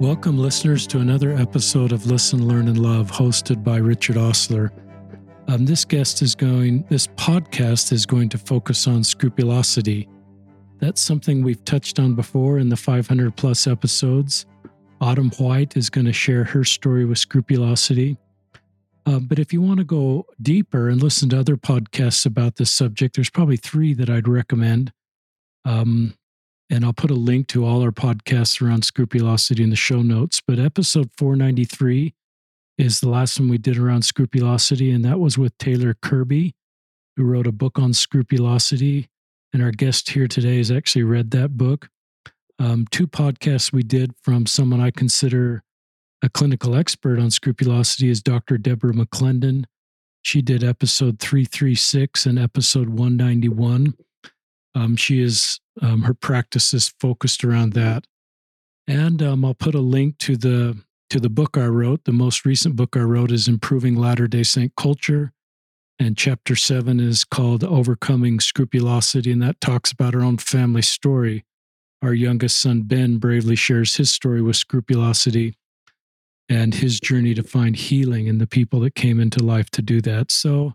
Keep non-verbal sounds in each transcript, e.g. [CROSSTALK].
Welcome, listeners, to another episode of Listen, Learn, and Love, hosted by Richard Ostler. Um, this guest is going, this podcast is going to focus on scrupulosity. That's something we've touched on before in the 500 plus episodes. Autumn White is going to share her story with scrupulosity. Uh, but if you want to go deeper and listen to other podcasts about this subject, there's probably three that I'd recommend. Um, and I'll put a link to all our podcasts around scrupulosity in the show notes. But episode 493 is the last one we did around scrupulosity, and that was with Taylor Kirby, who wrote a book on scrupulosity. And our guest here today has actually read that book. Um, two podcasts we did from someone I consider a clinical expert on scrupulosity is Dr. Deborah McClendon. She did episode 336 and episode 191. Um, she is um, her practice is focused around that, and um, I'll put a link to the to the book I wrote. The most recent book I wrote is Improving Latter Day Saint Culture, and chapter seven is called Overcoming Scrupulosity, and that talks about our own family story. Our youngest son Ben bravely shares his story with scrupulosity and his journey to find healing in the people that came into life to do that. So,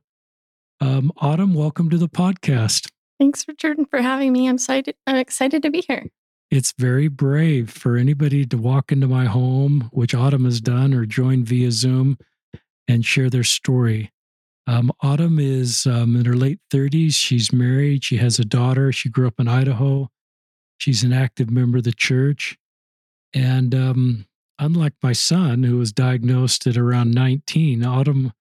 um, Autumn, welcome to the podcast. Thanks, Richard, for having me. I'm excited. I'm excited to be here. It's very brave for anybody to walk into my home, which Autumn has done, or join via Zoom and share their story. Um, Autumn is um, in her late 30s. She's married. She has a daughter. She grew up in Idaho. She's an active member of the church. And um, unlike my son, who was diagnosed at around 19, Autumn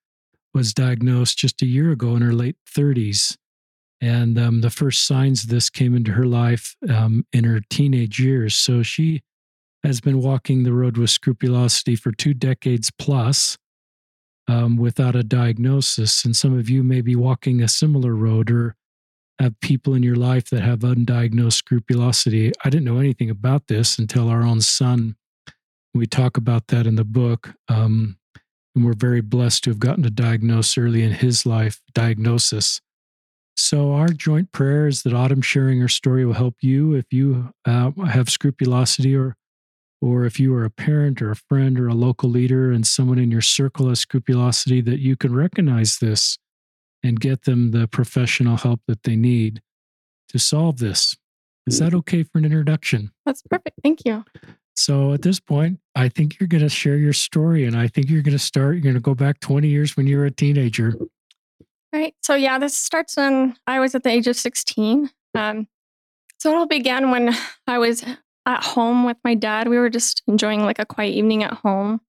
was diagnosed just a year ago in her late 30s. And um, the first signs of this came into her life um, in her teenage years. So she has been walking the road with scrupulosity for two decades plus um, without a diagnosis. And some of you may be walking a similar road or have people in your life that have undiagnosed scrupulosity. I didn't know anything about this until our own son. We talk about that in the book. Um, and we're very blessed to have gotten a diagnosis early in his life, diagnosis. So, our joint prayer is that Autumn sharing her story will help you if you uh, have scrupulosity or or if you are a parent or a friend or a local leader and someone in your circle has scrupulosity, that you can recognize this and get them the professional help that they need to solve this. Is that okay for an introduction? That's perfect. Thank you. So at this point, I think you're going to share your story and I think you're going to start, you're going to go back 20 years when you were a teenager. Right. So, yeah, this starts when I was at the age of 16. Um, so, it all began when I was at home with my dad. We were just enjoying like a quiet evening at home,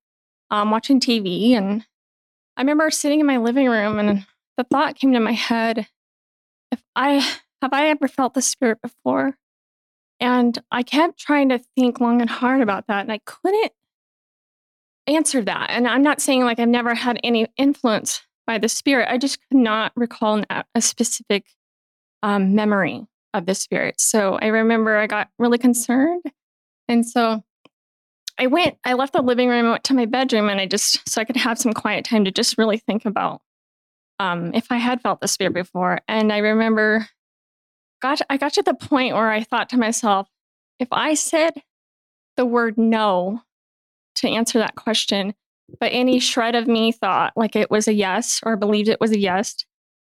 um, watching TV. And I remember sitting in my living room and the thought came to my head if I have I ever felt the spirit before? And I kept trying to think long and hard about that. And I couldn't answer that. And I'm not saying like I've never had any influence by the spirit. I just could not recall an, a specific um, memory of the spirit. So I remember I got really concerned. And so I went, I left the living room, went to my bedroom, and I just, so I could have some quiet time to just really think about um, if I had felt the spirit before. And I remember, got, I got to the point where I thought to myself, if I said the word no to answer that question, but any shred of me thought like it was a yes or believed it was a yes,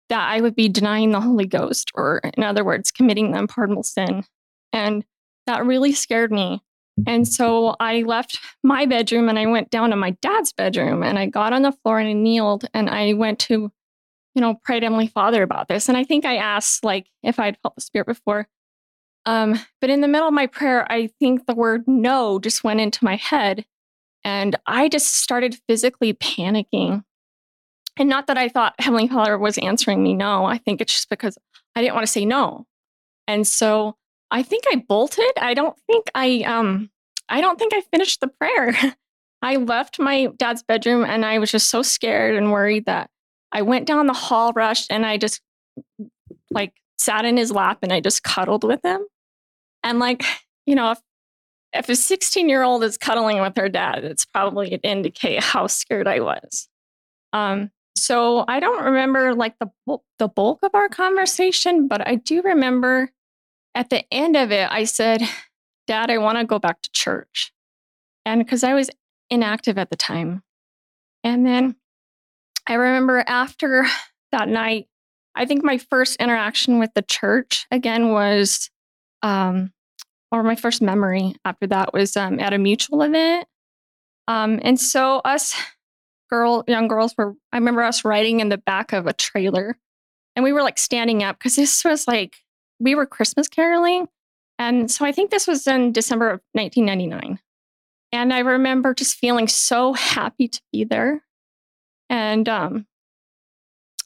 that I would be denying the Holy Ghost, or in other words, committing the unpardonable sin. And that really scared me. And so I left my bedroom and I went down to my dad's bedroom and I got on the floor and I kneeled and I went to, you know, pray to Heavenly Father about this. And I think I asked like if I'd felt the Spirit before. Um, but in the middle of my prayer, I think the word no just went into my head. And I just started physically panicking. And not that I thought Heavenly Father was answering me no. I think it's just because I didn't want to say no. And so I think I bolted. I don't think I um I don't think I finished the prayer. [LAUGHS] I left my dad's bedroom and I was just so scared and worried that I went down the hall, rushed, and I just like sat in his lap and I just cuddled with him. And like, [SIGHS] you know, if if a 16 year old is cuddling with her dad, it's probably to indicate how scared I was. Um, so I don't remember like the the bulk of our conversation, but I do remember at the end of it, I said, "Dad, I want to go back to church." And because I was inactive at the time. And then I remember after that night, I think my first interaction with the church again was, um, or my first memory after that was um, at a mutual event. Um, and so us girl, young girls were, I remember us riding in the back of a trailer and we were like standing up because this was like, we were Christmas caroling. And so I think this was in December of 1999. And I remember just feeling so happy to be there. And um,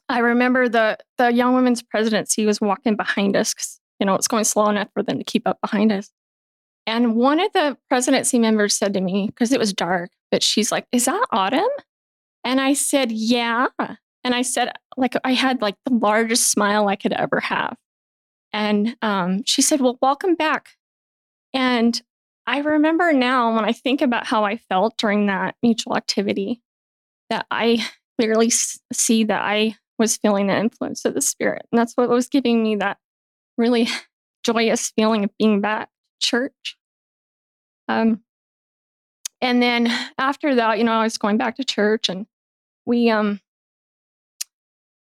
I remember the the young women's presidency was walking behind us you know it's going slow enough for them to keep up behind us. And one of the presidency members said to me, because it was dark, but she's like, Is that Autumn? And I said, Yeah. And I said, like, I had like the largest smile I could ever have. And um, she said, Well, welcome back. And I remember now when I think about how I felt during that mutual activity, that I clearly see that I was feeling the influence of the Spirit. And that's what was giving me that really [LAUGHS] joyous feeling of being back church. Um, and then after that, you know, I was going back to church and we um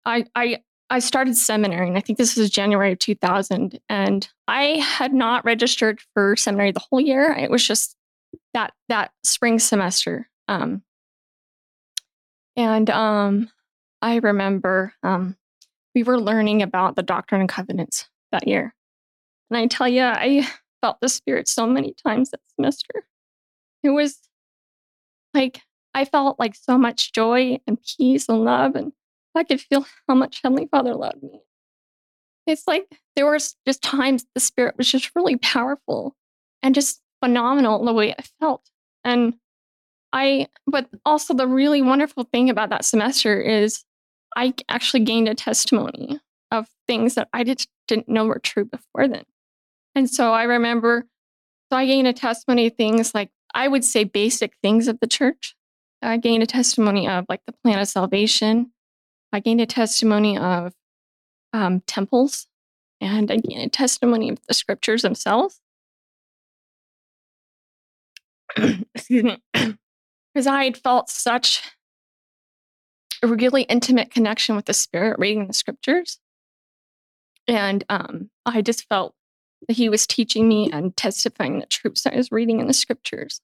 I I I started seminary and I think this was January of 2000 and I had not registered for seminary the whole year. It was just that that spring semester. Um and um I remember um we were learning about the Doctrine and Covenants that year. And I tell you, I [SIGHS] felt the Spirit so many times that semester. It was like I felt like so much joy and peace and love, and I could feel how much Heavenly Father loved me. It's like there were just times the Spirit was just really powerful and just phenomenal the way I felt. And I, but also the really wonderful thing about that semester is I actually gained a testimony of things that I just didn't know were true before then. And so I remember, so I gained a testimony of things like I would say basic things of the church I gained a testimony of like the plan of salvation. I gained a testimony of um, temples, and I gained a testimony of the scriptures themselves. [COUGHS] Excuse me, [COUGHS] because I had felt such a really intimate connection with the Spirit reading the scriptures, and um, I just felt that He was teaching me and testifying the truths I was reading in the scriptures,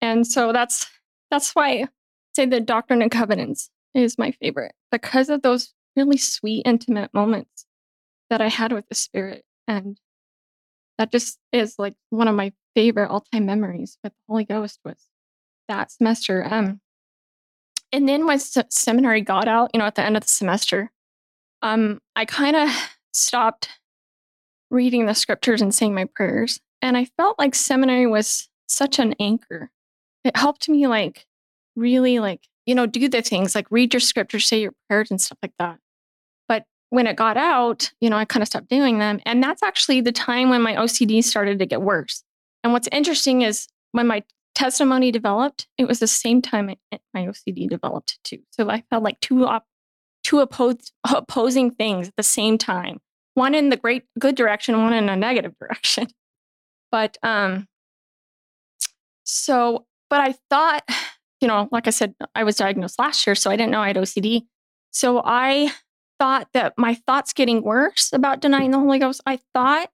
and so that's that's why I say the Doctrine and Covenants is my favorite because of those really sweet, intimate moments that I had with the Spirit. And that just is like one of my favorite all time memories with the Holy Ghost was that semester. Um, and then when se- seminary got out, you know, at the end of the semester, um, I kind of stopped reading the scriptures and saying my prayers. And I felt like seminary was such an anchor it helped me like really like, you know, do the things like read your scriptures, say your prayers and stuff like that. But when it got out, you know, I kind of stopped doing them. And that's actually the time when my OCD started to get worse. And what's interesting is when my testimony developed, it was the same time my OCD developed too. So I felt like two op- two oppos- opposing things at the same time. One in the great good direction, one in a negative direction. [LAUGHS] But um so but I thought, [SIGHS] you know, like I said, I was diagnosed last year, so I didn't know I had OCD. So I thought that my thoughts getting worse about denying the Holy Ghost, I thought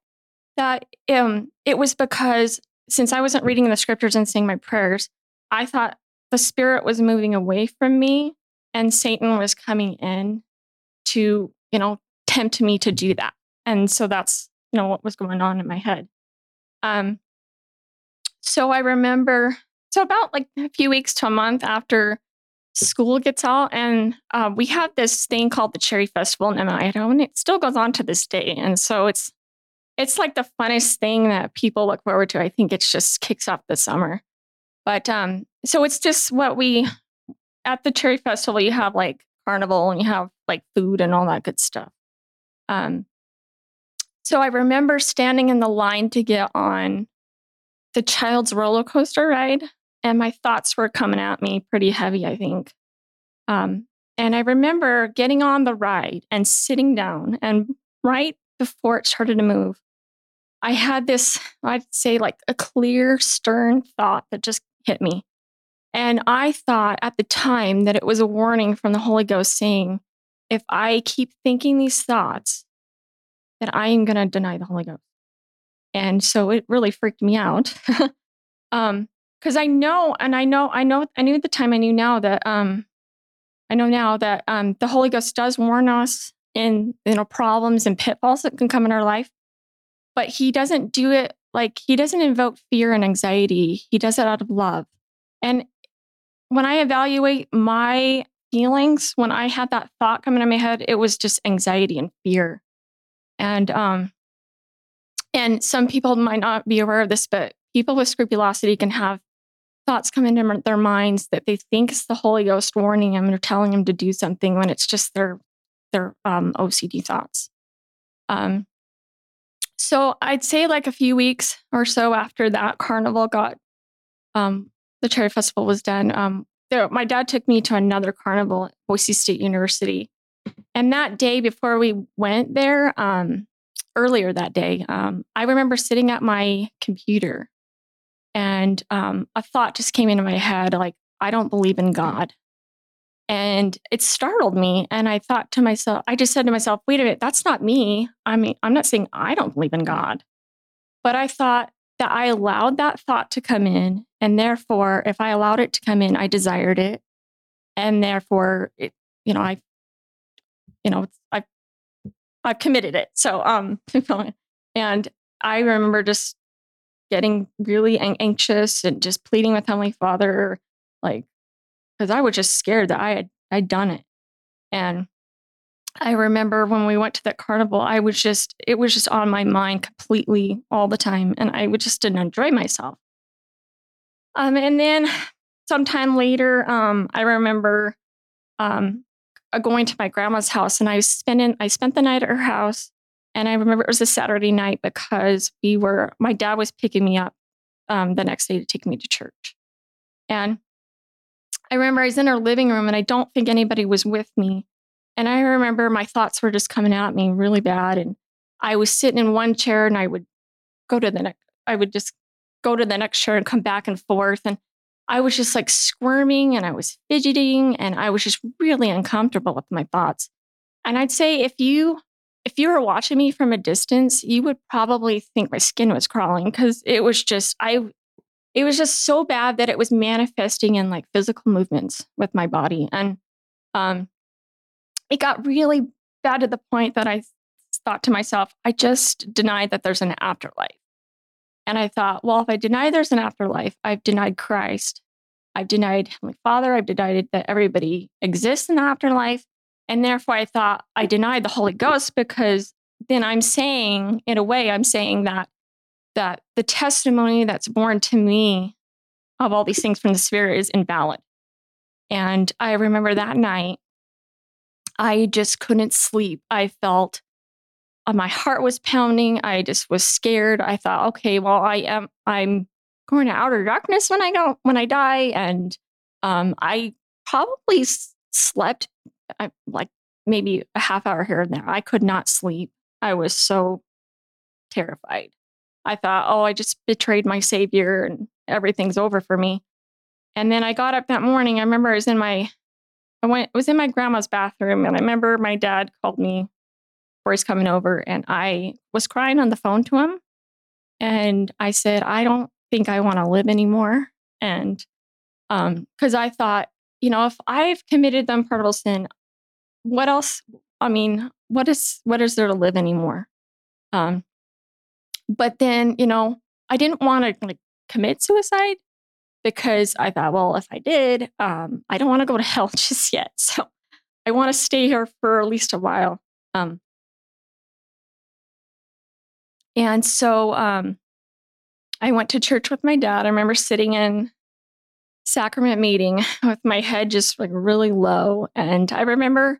that um, it was because since I wasn't reading the scriptures and saying my prayers, I thought the spirit was moving away from me and Satan was coming in to, you know, tempt me to do that. And so that's, you know, what was going on in my head. Um, so I remember so about like a few weeks to a month after school gets out, and uh, we have this thing called the Cherry Festival in Idaho, and it still goes on to this day. And so it's it's like the funnest thing that people look forward to. I think it just kicks off the summer. But um, so it's just what we at the Cherry Festival. You have like carnival, and you have like food and all that good stuff. Um, so I remember standing in the line to get on the child's roller coaster ride and my thoughts were coming at me pretty heavy, I think. Um, and I remember getting on the ride and sitting down, and right before it started to move, I had this, I'd say, like a clear, stern thought that just hit me. And I thought at the time that it was a warning from the Holy Ghost saying, if I keep thinking these thoughts, that I am going to deny the Holy Ghost. And so it really freaked me out. [LAUGHS] um, because I know, and I know, I know, I knew at the time, I knew now that, um, I know now that um, the Holy Ghost does warn us in, you know, problems and pitfalls that can come in our life, but He doesn't do it like He doesn't invoke fear and anxiety. He does it out of love. And when I evaluate my feelings, when I had that thought coming in my head, it was just anxiety and fear. And um, and some people might not be aware of this, but people with scrupulosity can have thoughts come into their minds that they think is the Holy Ghost warning them or telling them to do something when it's just their their um, OCD thoughts. Um, so I'd say like a few weeks or so after that carnival got um, the cherry festival was done. There, my dad took me to another carnival at Boise State University, and that day before we went there, um, earlier that day, um, I remember sitting at my computer and um, a thought just came into my head like, I don't believe in God. And it startled me. And I thought to myself, I just said to myself, wait a minute, that's not me. I mean, I'm not saying I don't believe in God, but I thought that I allowed that thought to come in. And therefore, if I allowed it to come in, I desired it. And therefore, it, you know, I, you know, I, I've committed it. So, um, [LAUGHS] and I remember just getting really anxious and just pleading with Heavenly Father, like, because I was just scared that I had I'd done it. And I remember when we went to that carnival, I was just it was just on my mind completely all the time, and I would just didn't enjoy myself. Um, and then sometime later, um, I remember um, going to my grandma's house, and I was spending I spent the night at her house, and I remember it was a Saturday night because we were, my dad was picking me up um, the next day to take me to church. And I remember I was in her living room and I don't think anybody was with me. And I remember my thoughts were just coming at me really bad. And I was sitting in one chair and I would go to the next, I would just go to the next chair and come back and forth. And I was just like squirming and I was fidgeting and I was just really uncomfortable with my thoughts. And I'd say if you if you were watching me from a distance, you would probably think my skin was crawling because it was just I it was just so bad that it was manifesting in like physical movements with my body. And um it got really bad to the point that I thought to myself, I just denied that there's an afterlife. And I thought, well, if I deny there's an afterlife, I've denied Christ. I've denied Heavenly Father. I've denied that everybody exists in the afterlife. And therefore, I thought I denied the Holy Ghost because then I'm saying, in a way, I'm saying that that the testimony that's born to me of all these things from the Spirit is invalid. And I remember that night, I just couldn't sleep. I felt my heart was pounding. I just was scared. I thought, okay, well, I am I'm going to outer darkness when I go when I die, and um, I probably slept I, like maybe a half hour here and there. I could not sleep. I was so terrified. I thought, oh, I just betrayed my savior and everything's over for me. And then I got up that morning. I remember I was in my, I went, was in my grandma's bathroom, and I remember my dad called me he's coming over, and I was crying on the phone to him, and I said, I don't think I want to live anymore, and um, because I thought, you know, if I've committed the unpardonable sin, what else? I mean, what is what is there to live anymore? Um, but then, you know, I didn't want to like commit suicide because I thought, well, if I did, um, I don't want to go to hell [LAUGHS] just yet. So I want to stay here for at least a while. Um, and so um, I went to church with my dad. I remember sitting in sacrament meeting [LAUGHS] with my head just like really low. And I remember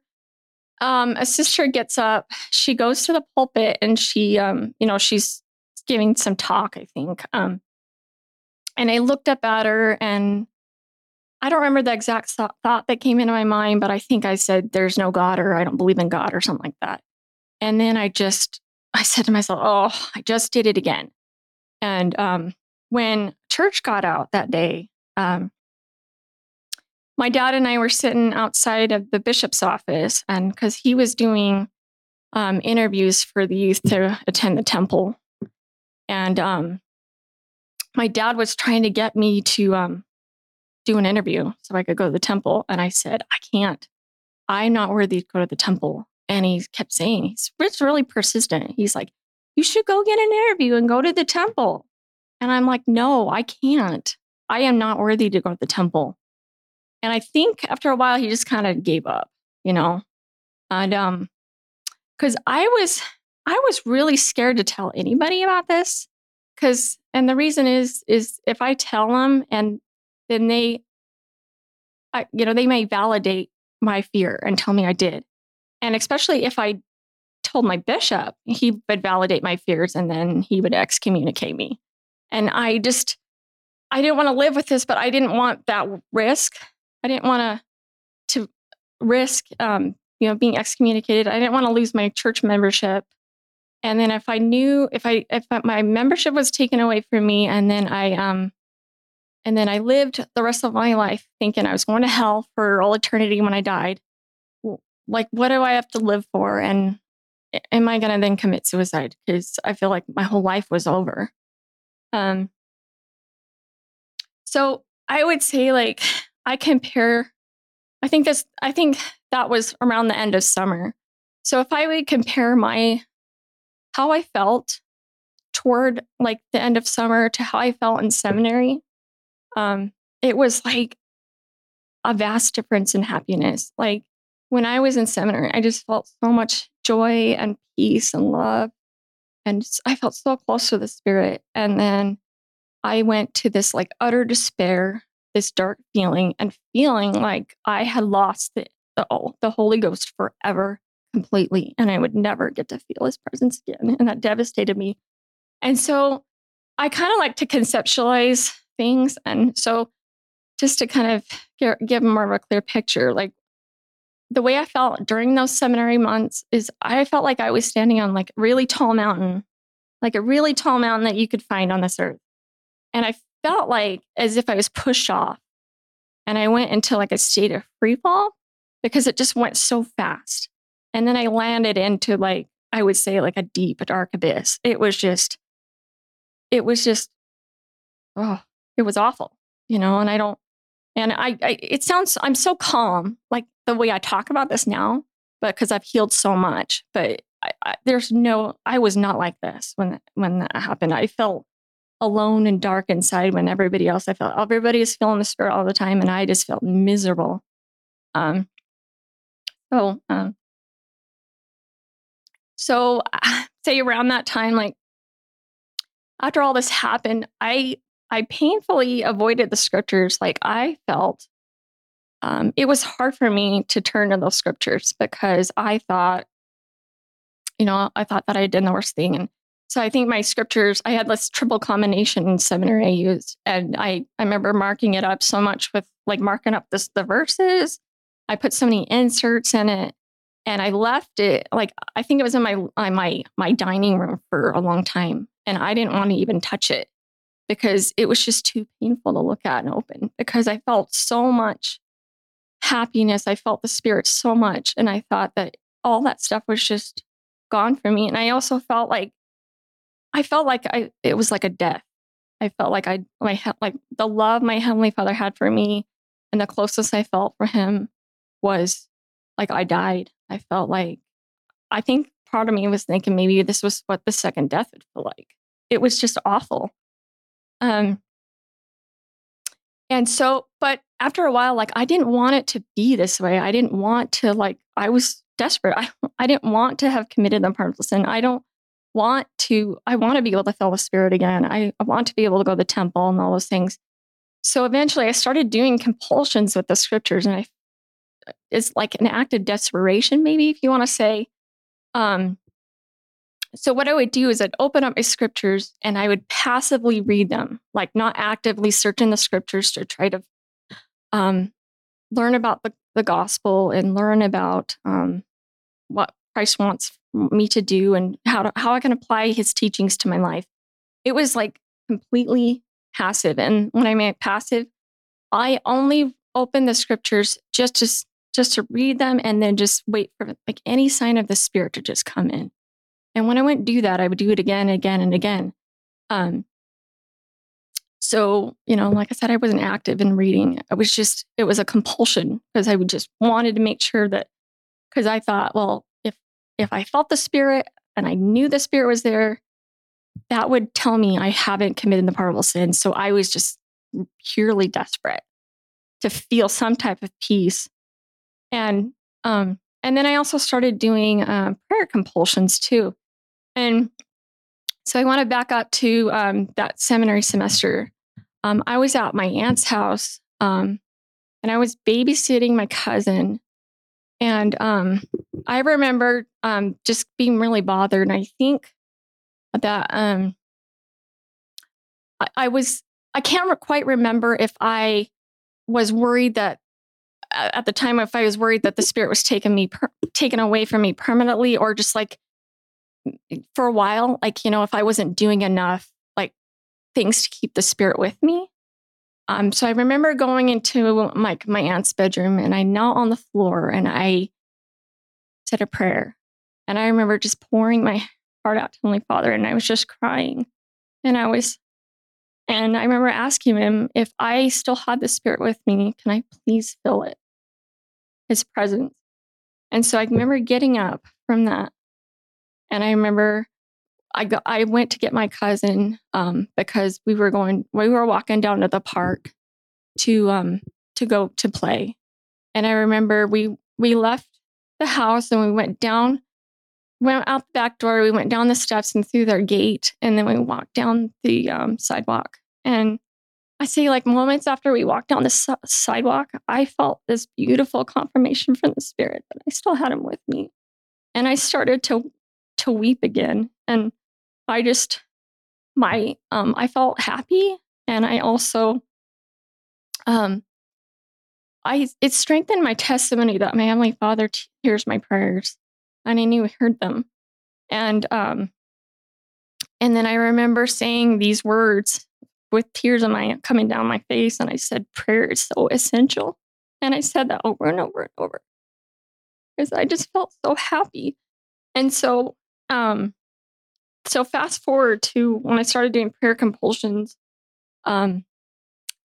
um, a sister gets up, she goes to the pulpit and she, um, you know, she's giving some talk, I think. Um, and I looked up at her and I don't remember the exact thought that came into my mind, but I think I said, There's no God or I don't believe in God or something like that. And then I just, I said to myself, Oh, I just did it again. And um, when church got out that day, um, my dad and I were sitting outside of the bishop's office, and because he was doing um, interviews for the youth to attend the temple, and um, my dad was trying to get me to um, do an interview so I could go to the temple, and I said, "I can't. I'm not worthy to go to the temple." And he kept saying, "He's really persistent." He's like, "You should go get an interview and go to the temple." And I'm like, "No, I can't. I am not worthy to go to the temple." And I think after a while, he just kind of gave up, you know? And, um, cause I was, I was really scared to tell anybody about this. Cause, and the reason is, is if I tell them and then they, I, you know, they may validate my fear and tell me I did. And especially if I told my bishop, he would validate my fears and then he would excommunicate me. And I just, I didn't want to live with this, but I didn't want that risk. I didn't want to to risk um, you know being excommunicated. I didn't want to lose my church membership. And then if I knew if I if my membership was taken away from me, and then I um and then I lived the rest of my life thinking I was going to hell for all eternity when I died. Like, what do I have to live for? And am I going to then commit suicide? Because I feel like my whole life was over. Um. So I would say like I compare, I think this, I think that was around the end of summer. So if I would compare my, how I felt toward like the end of summer to how I felt in seminary, um, it was like a vast difference in happiness. Like when I was in seminary, I just felt so much joy and peace and love. And I felt so close to the spirit. And then I went to this like utter despair this dark feeling and feeling like I had lost the, the, oh, the Holy Ghost forever completely and I would never get to feel his presence again. And that devastated me. And so I kind of like to conceptualize things. And so just to kind of give more of a clear picture, like the way I felt during those seminary months is I felt like I was standing on like a really tall mountain, like a really tall mountain that you could find on this earth. And I felt like as if I was pushed off. And I went into like a state of free fall because it just went so fast. And then I landed into like, I would say like a deep, dark abyss. It was just, it was just, oh, it was awful, you know, and I don't, and I, I it sounds, I'm so calm, like the way I talk about this now, but because I've healed so much, but I, I, there's no, I was not like this when, when that happened. I felt alone and dark inside when everybody else I felt everybody is feeling the spirit all the time and I just felt miserable. Um so um so [SIGHS] say around that time like after all this happened, I I painfully avoided the scriptures like I felt um, it was hard for me to turn to those scriptures because I thought, you know, I thought that I did the worst thing. And so I think my scriptures, I had this triple combination in seminary I used. And I, I remember marking it up so much with like marking up this the verses. I put so many inserts in it. And I left it like I think it was in my my my dining room for a long time. And I didn't want to even touch it because it was just too painful to look at and open because I felt so much happiness. I felt the spirit so much. And I thought that all that stuff was just gone from me. And I also felt like I felt like I it was like a death. I felt like I my like the love my heavenly Father had for me, and the closest I felt for him was like I died. I felt like I think part of me was thinking maybe this was what the second death would feel like. It was just awful. Um, and so, but after a while, like I didn't want it to be this way. I didn't want to like I was desperate. [LAUGHS] I I didn't want to have committed the pardonable sin. I don't want to, I want to be able to fill the spirit again. I, I want to be able to go to the temple and all those things. So eventually I started doing compulsions with the scriptures and I, it's like an act of desperation, maybe if you want to say. Um, so what I would do is I'd open up my scriptures and I would passively read them, like not actively searching the scriptures to try to um, learn about the, the gospel and learn about um, what Christ wants me to do and how to, how I can apply his teachings to my life. It was like completely passive. And when I mean passive, I only opened the scriptures just to just to read them and then just wait for like any sign of the spirit to just come in. And when I wouldn't do that, I would do it again, and again, and again. Um, so, you know, like I said, I wasn't active in reading. I was just, it was a compulsion because I would just wanted to make sure that, because I thought, well, if if I felt the spirit and I knew the spirit was there, that would tell me I haven't committed the pardonable sin. So I was just purely desperate to feel some type of peace. And um, and then I also started doing uh, prayer compulsions too. And so I want to back up to um, that seminary semester. Um, I was at my aunt's house um, and I was babysitting my cousin. And um, I remember um, just being really bothered. And I think that um, I, I was, I can't quite remember if I was worried that at the time if I was worried that the spirit was taking me per- taken away from me permanently or just like for a while, like, you know, if I wasn't doing enough, like things to keep the spirit with me. Um, so I remember going into my, my aunt's bedroom and I knelt on the floor and I said a prayer. And I remember just pouring my heart out to Heavenly Father and I was just crying. And I was, and I remember asking him if I still had the spirit with me, can I please feel it? His presence. And so I remember getting up from that and I remember I I went to get my cousin um, because we were going we were walking down to the park to um to go to play. And I remember we we left the house and we went down went out the back door, we went down the steps and through their gate, and then we walked down the um, sidewalk. And I say, like moments after we walked down the sidewalk, I felt this beautiful confirmation from the spirit that I still had him with me. And I started to to weep again. And I just, my, um, I felt happy. And I also, um, I, it strengthened my testimony that my Heavenly Father hears my prayers and I knew He heard them. And, um, and then I remember saying these words with tears of my coming down my face. And I said, prayer is so essential. And I said that over and over and over because I just felt so happy. And so um, so fast forward to when I started doing prayer compulsions. Um,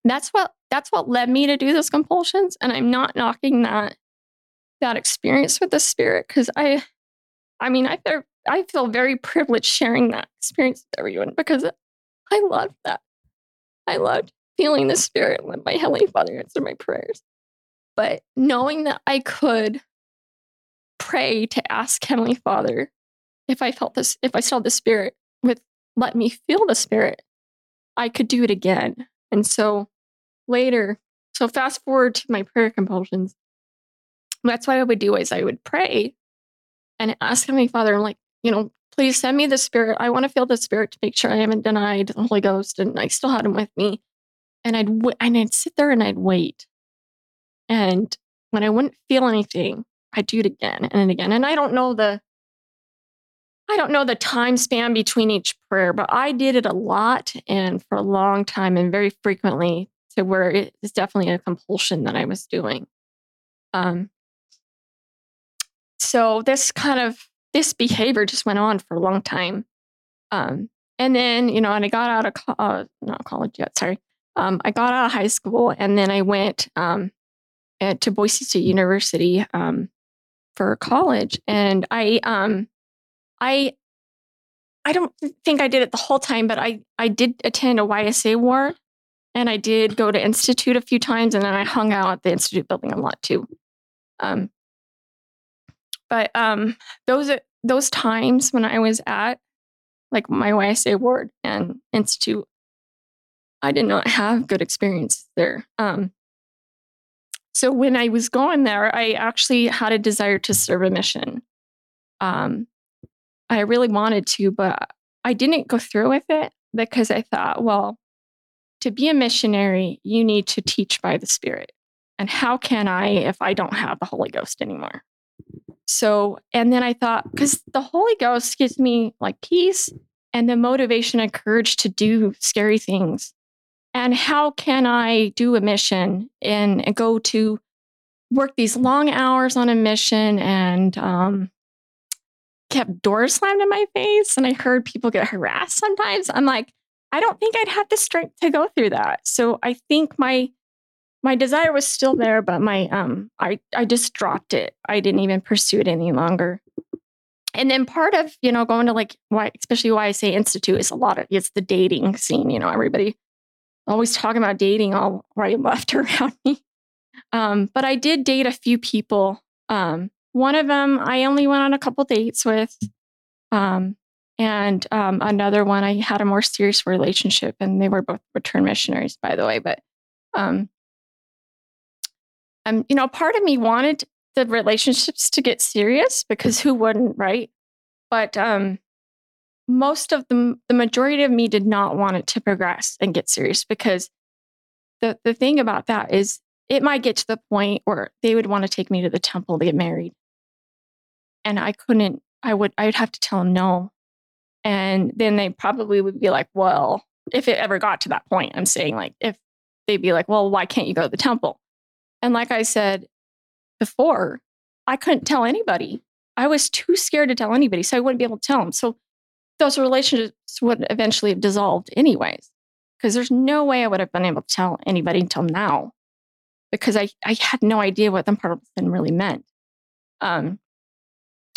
that's what that's what led me to do those compulsions, and I'm not knocking that that experience with the spirit because I, I mean, I feel, I feel very privileged sharing that experience with everyone because I love that. I loved feeling the spirit when my Heavenly Father answered my prayers. But knowing that I could pray to ask Heavenly Father if I felt this, if I saw the spirit with let me feel the spirit, I could do it again. And so later, so fast forward to my prayer compulsions. That's what I would do is I would pray and ask Heavenly Father, I'm like, you know, please send me the spirit. I want to feel the spirit to make sure I haven't denied the Holy Ghost and I still had him with me. And I'd w- and I'd sit there and I'd wait. And when I wouldn't feel anything, I'd do it again and again. And I don't know the I don't know the time span between each prayer, but I did it a lot and for a long time and very frequently to where it's definitely a compulsion that I was doing. Um, so this kind of this behavior just went on for a long time. Um, and then, you know, and I got out of co- uh, not college yet, sorry. Um, I got out of high school and then I went um, at, to Boise State University um, for college. And I um, I I don't think I did it the whole time, but I I did attend a YSA ward and I did go to institute a few times and then I hung out at the institute building a lot too. Um, but um, those those times when I was at like my YSA ward and institute, I did not have good experience there. Um, so when I was going there, I actually had a desire to serve a mission. Um, I really wanted to, but I didn't go through with it because I thought, well, to be a missionary, you need to teach by the Spirit. And how can I if I don't have the Holy Ghost anymore? So, and then I thought, because the Holy Ghost gives me like peace and the motivation and courage to do scary things. and how can I do a mission and, and go to work these long hours on a mission and um, kept doors slammed in my face and I heard people get harassed sometimes. I'm like, I don't think I'd have the strength to go through that. So I think my my desire was still there, but my um I I just dropped it. I didn't even pursue it any longer. And then part of, you know, going to like why especially why I say institute is a lot of it's the dating scene, you know, everybody always talking about dating all right left [LAUGHS] around me. Um, but I did date a few people. Um, one of them I only went on a couple dates with. Um, and um, another one I had a more serious relationship, and they were both return missionaries, by the way. But um, um, you know, part of me wanted the relationships to get serious because who wouldn't, right? But um, most of the the majority of me did not want it to progress and get serious because the the thing about that is it might get to the point where they would want to take me to the temple to get married, and I couldn't. I would. I'd have to tell them no and then they probably would be like, well, if it ever got to that point, I'm saying, like, if they'd be like, well, why can't you go to the temple? And like I said before, I couldn't tell anybody. I was too scared to tell anybody. So I wouldn't be able to tell them. So those relationships would eventually have dissolved, anyways, because there's no way I would have been able to tell anybody until now because I, I had no idea what sin really meant. Um,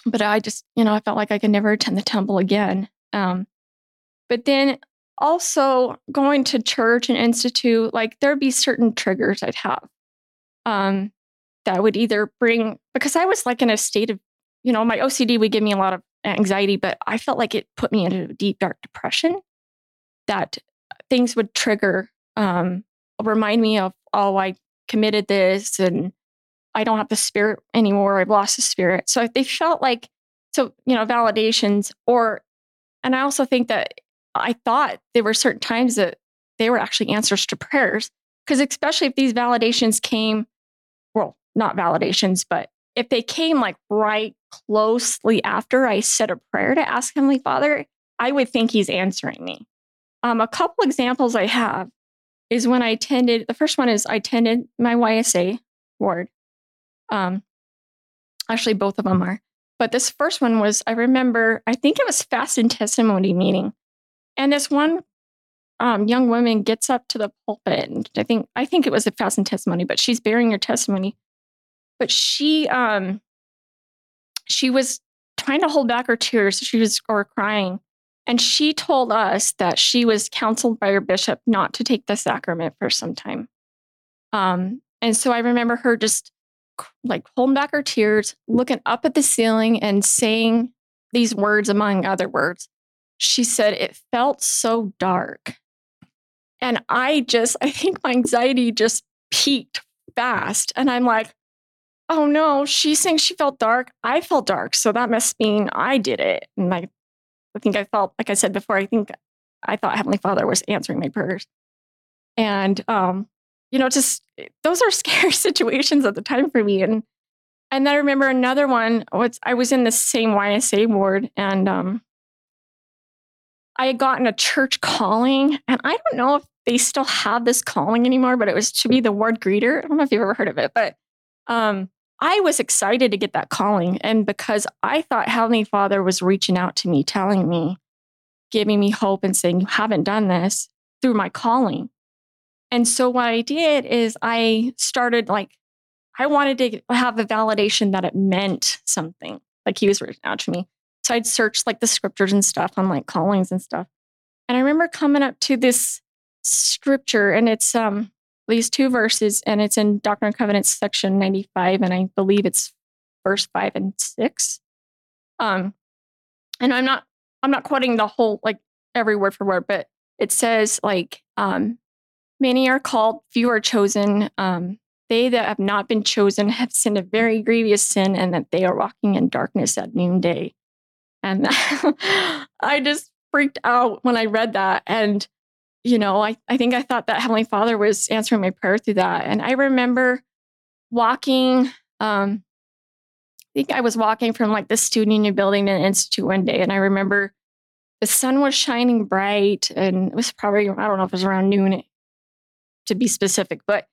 but I just, you know, I felt like I could never attend the temple again. Um, but then also going to church and institute, like there'd be certain triggers I'd have um, that would either bring, because I was like in a state of, you know, my OCD would give me a lot of anxiety, but I felt like it put me into a deep, dark depression that things would trigger, um, remind me of, oh, I committed this and I don't have the spirit anymore. I've lost the spirit. So they felt like, so, you know, validations or, and I also think that I thought there were certain times that they were actually answers to prayers. Because especially if these validations came, well, not validations, but if they came like right closely after I said a prayer to ask Heavenly Father, I would think He's answering me. Um, a couple examples I have is when I attended, the first one is I attended my YSA ward um, actually, both of them are. But this first one was, I remember, I think it was fast and testimony meeting. And this one um, young woman gets up to the pulpit, and I think I think it was a fast and testimony, but she's bearing her testimony. But she um, she was trying to hold back her tears. She was or crying, and she told us that she was counseled by her bishop not to take the sacrament for some time. Um, and so I remember her just like holding back her tears, looking up at the ceiling and saying these words, among other words. She said, It felt so dark. And I just, I think my anxiety just peaked fast. And I'm like, oh no, she's saying she felt dark. I felt dark. So that must mean I did it. And I, I think I felt, like I said before, I think I thought Heavenly Father was answering my prayers. And um, you know, just those are [LAUGHS] scary situations at the time for me. And and then I remember another one. What's I was in the same YSA ward, and um, I had gotten a church calling, and I don't know if they still have this calling anymore, but it was to be the ward greeter. I don't know if you've ever heard of it, but um, I was excited to get that calling, and because I thought Heavenly Father was reaching out to me, telling me, giving me hope, and saying, "You haven't done this through my calling." And so what I did is I started like, I wanted to have a validation that it meant something, like he was reaching out to me. So I'd search like the scriptures and stuff on like callings and stuff. And I remember coming up to this scripture and it's um these two verses and it's in Doctrine and Covenants section 95 and I believe it's verse 5 and 6. Um and I'm not I'm not quoting the whole like every word for word, but it says like um Many are called, few are chosen. Um, they that have not been chosen have sinned a very grievous sin, and that they are walking in darkness at noonday. And [LAUGHS] I just freaked out when I read that. And, you know, I, I think I thought that Heavenly Father was answering my prayer through that. And I remember walking, um, I think I was walking from like the student union building to the institute one day. And I remember the sun was shining bright and it was probably, I don't know if it was around noon to be specific, but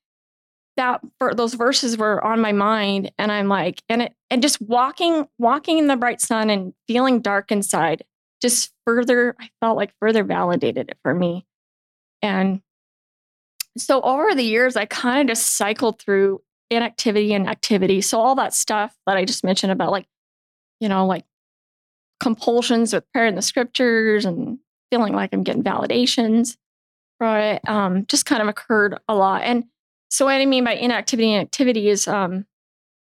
that for those verses were on my mind and I'm like, and it and just walking, walking in the bright sun and feeling dark inside just further, I felt like further validated it for me. And so over the years, I kind of just cycled through inactivity and activity. So all that stuff that I just mentioned about like, you know, like compulsions with prayer in the scriptures and feeling like I'm getting validations, right? Um, just kind of occurred a lot. And so what I mean by inactivity and activity is um,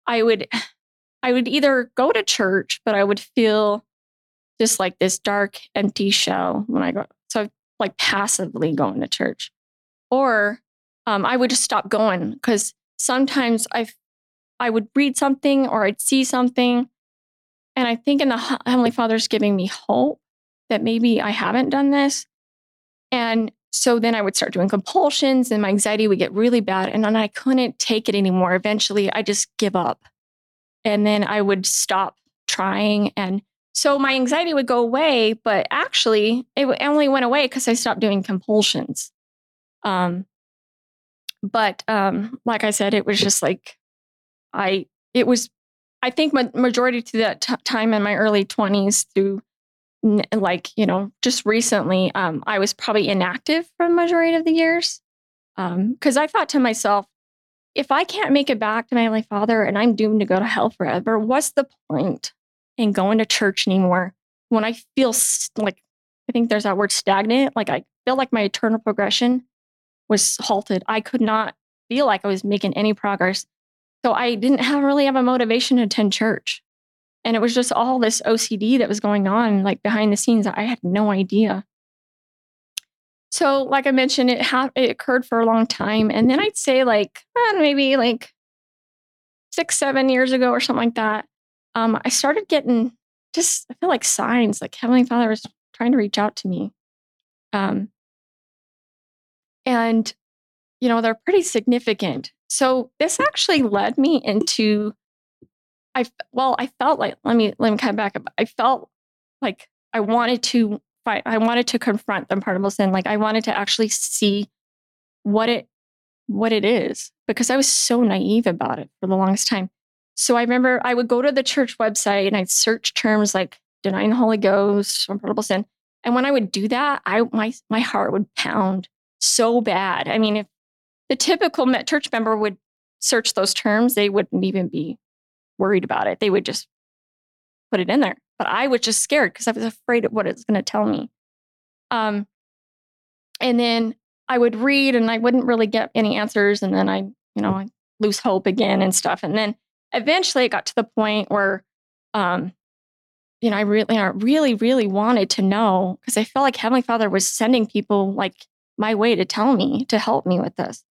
I would [SIGHS] I would either go to church, but I would feel just like this dark, empty shell when I go. So like passively going to church, or um, I would just stop going because sometimes I I would read something or I'd see something, and I think in the Heavenly Father's giving me hope that maybe I haven't done this, and so then I would start doing compulsions, and my anxiety would get really bad, and then I couldn't take it anymore. Eventually, I just give up, and then I would stop trying and so my anxiety would go away, but actually, it only went away because I stopped doing compulsions. Um, but um, like I said, it was just like I. It was, I think, ma- majority to that t- time in my early twenties through, like you know, just recently, um, I was probably inactive for the majority of the years, because um, I thought to myself, if I can't make it back to my Heavenly Father and I'm doomed to go to hell forever, what's the point? And going to church anymore. When I feel st- like, I think there's that word stagnant, like I feel like my eternal progression was halted. I could not feel like I was making any progress. So I didn't have really have a motivation to attend church. And it was just all this OCD that was going on, like behind the scenes. I had no idea. So, like I mentioned, it ha- it occurred for a long time, and then I'd say like maybe like six, seven years ago or something like that um, I started getting just, I feel like signs, like Heavenly Father was trying to reach out to me. Um, and, you know, they're pretty significant. So this actually led me into, I, well, I felt like, let me, let me come back up. I felt like I wanted to fight, I wanted to confront the unpardonable sin. Like I wanted to actually see what it, what it is because I was so naive about it for the longest time. So I remember I would go to the church website and I'd search terms like denying the Holy Ghost, unpardonable sin. And when I would do that, I my my heart would pound so bad. I mean, if the typical church member would search those terms, they wouldn't even be worried about it. They would just put it in there. But I was just scared because I was afraid of what it's going to tell me. Um, and then I would read and I wouldn't really get any answers. And then I, you know, I lose hope again and stuff. And then eventually it got to the point where um, you know, I really, I really, really wanted to know because I felt like Heavenly Father was sending people like my way to tell me to help me with this.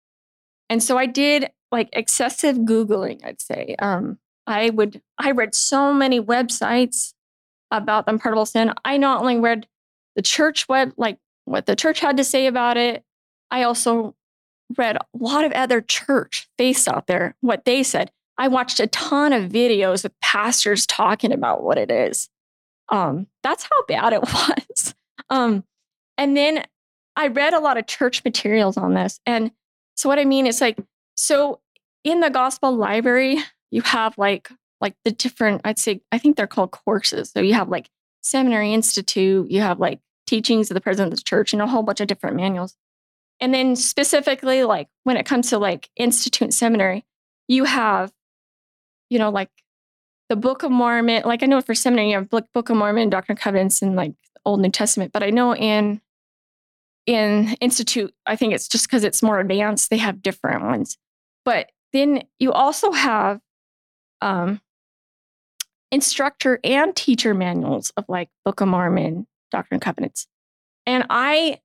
And so I did like excessive Googling, I'd say. Um, I would, I read so many websites about the unpardonable sin. I not only read the church web, like what the church had to say about it, I also read a lot of other church faiths out there, what they said. I watched a ton of videos of pastors talking about what it is. Um, that's how bad it [LAUGHS] was. Um, and then I read a lot of church materials on this. And so what I mean is like, so in the gospel library, you have like like the different, I'd say, I think they're called courses. So you have like seminary institute, you have like teachings of the president of the church and a whole bunch of different manuals. And then specifically, like when it comes to like institute seminary, you have you know, like the Book of Mormon, like I know for seminary, you have Book of Mormon, Doctrine and Covenants, and like Old New Testament, but I know in in Institute, I think it's just because it's more advanced, they have different ones. But then you also have um, instructor and teacher manuals of like Book of Mormon, Doctrine and Covenants. And I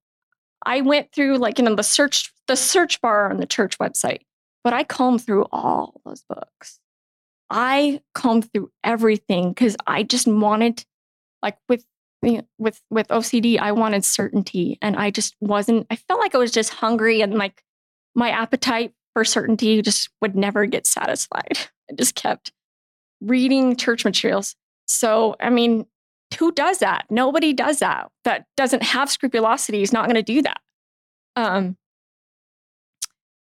I went through like you know the search the search bar on the church website, but I combed through all those books. I combed through everything because I just wanted, like with with with OCD, I wanted certainty, and I just wasn't. I felt like I was just hungry, and like my appetite for certainty just would never get satisfied. [LAUGHS] I just kept reading church materials. So, I mean, who does that? Nobody does that. That doesn't have scrupulosity is not going to do that. Um,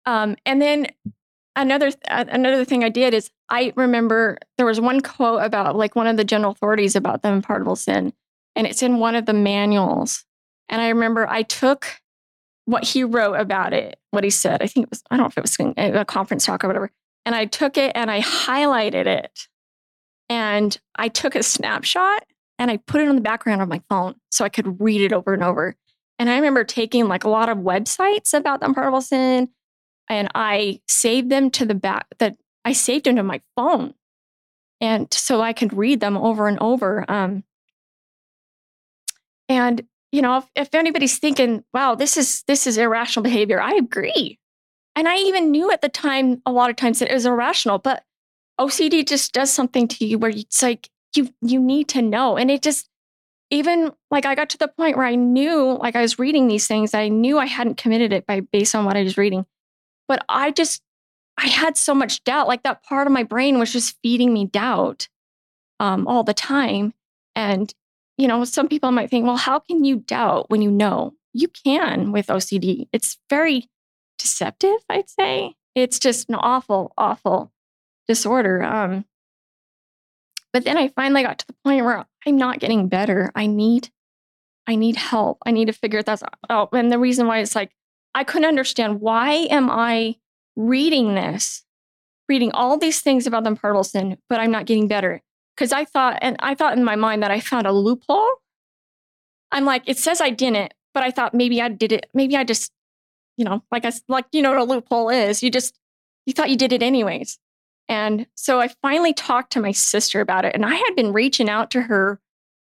Um, and then another th- another thing I did is I remember there was one quote about like one of the general authorities about the unpardonable sin, and it's in one of the manuals. And I remember I took what he wrote about it, what he said. I think it was I don't know if it was a conference talk or whatever. And I took it and I highlighted it, and I took a snapshot and I put it on the background of my phone so I could read it over and over. And I remember taking like a lot of websites about the unpardonable sin and I saved them to the back that I saved them to my phone. And so I could read them over and over. Um, and you know, if, if anybody's thinking, wow, this is this is irrational behavior, I agree. And I even knew at the time a lot of times that it was irrational, but OCD just does something to you where it's like you you need to know. And it just even like I got to the point where I knew like I was reading these things, I knew I hadn't committed it by based on what I was reading. But I just, I had so much doubt. Like that part of my brain was just feeding me doubt um, all the time. And, you know, some people might think, well, how can you doubt when you know? You can with OCD. It's very deceptive, I'd say. It's just an awful, awful disorder. Um, but then I finally got to the point where I'm not getting better. I need, I need help. I need to figure that out. And the reason why it's like I couldn't understand why am I reading this, reading all these things about the sin, but I'm not getting better. Because I thought, and I thought in my mind that I found a loophole. I'm like, it says I didn't, but I thought maybe I did it. Maybe I just, you know, like I like you know what a loophole is. You just you thought you did it anyways. And so I finally talked to my sister about it, and I had been reaching out to her,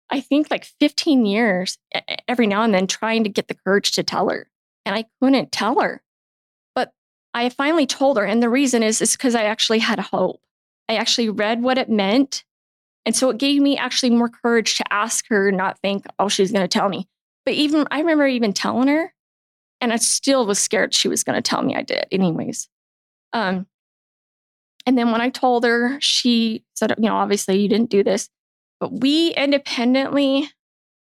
I think like 15 years, every now and then, trying to get the courage to tell her and I couldn't tell her. But I finally told her. And the reason is, is because I actually had hope. I actually read what it meant. And so it gave me actually more courage to ask her, not think, oh, she's going to tell me. But even, I remember even telling her, and I still was scared she was going to tell me I did, anyways. Um, and then when I told her, she said, you know, obviously you didn't do this, but we independently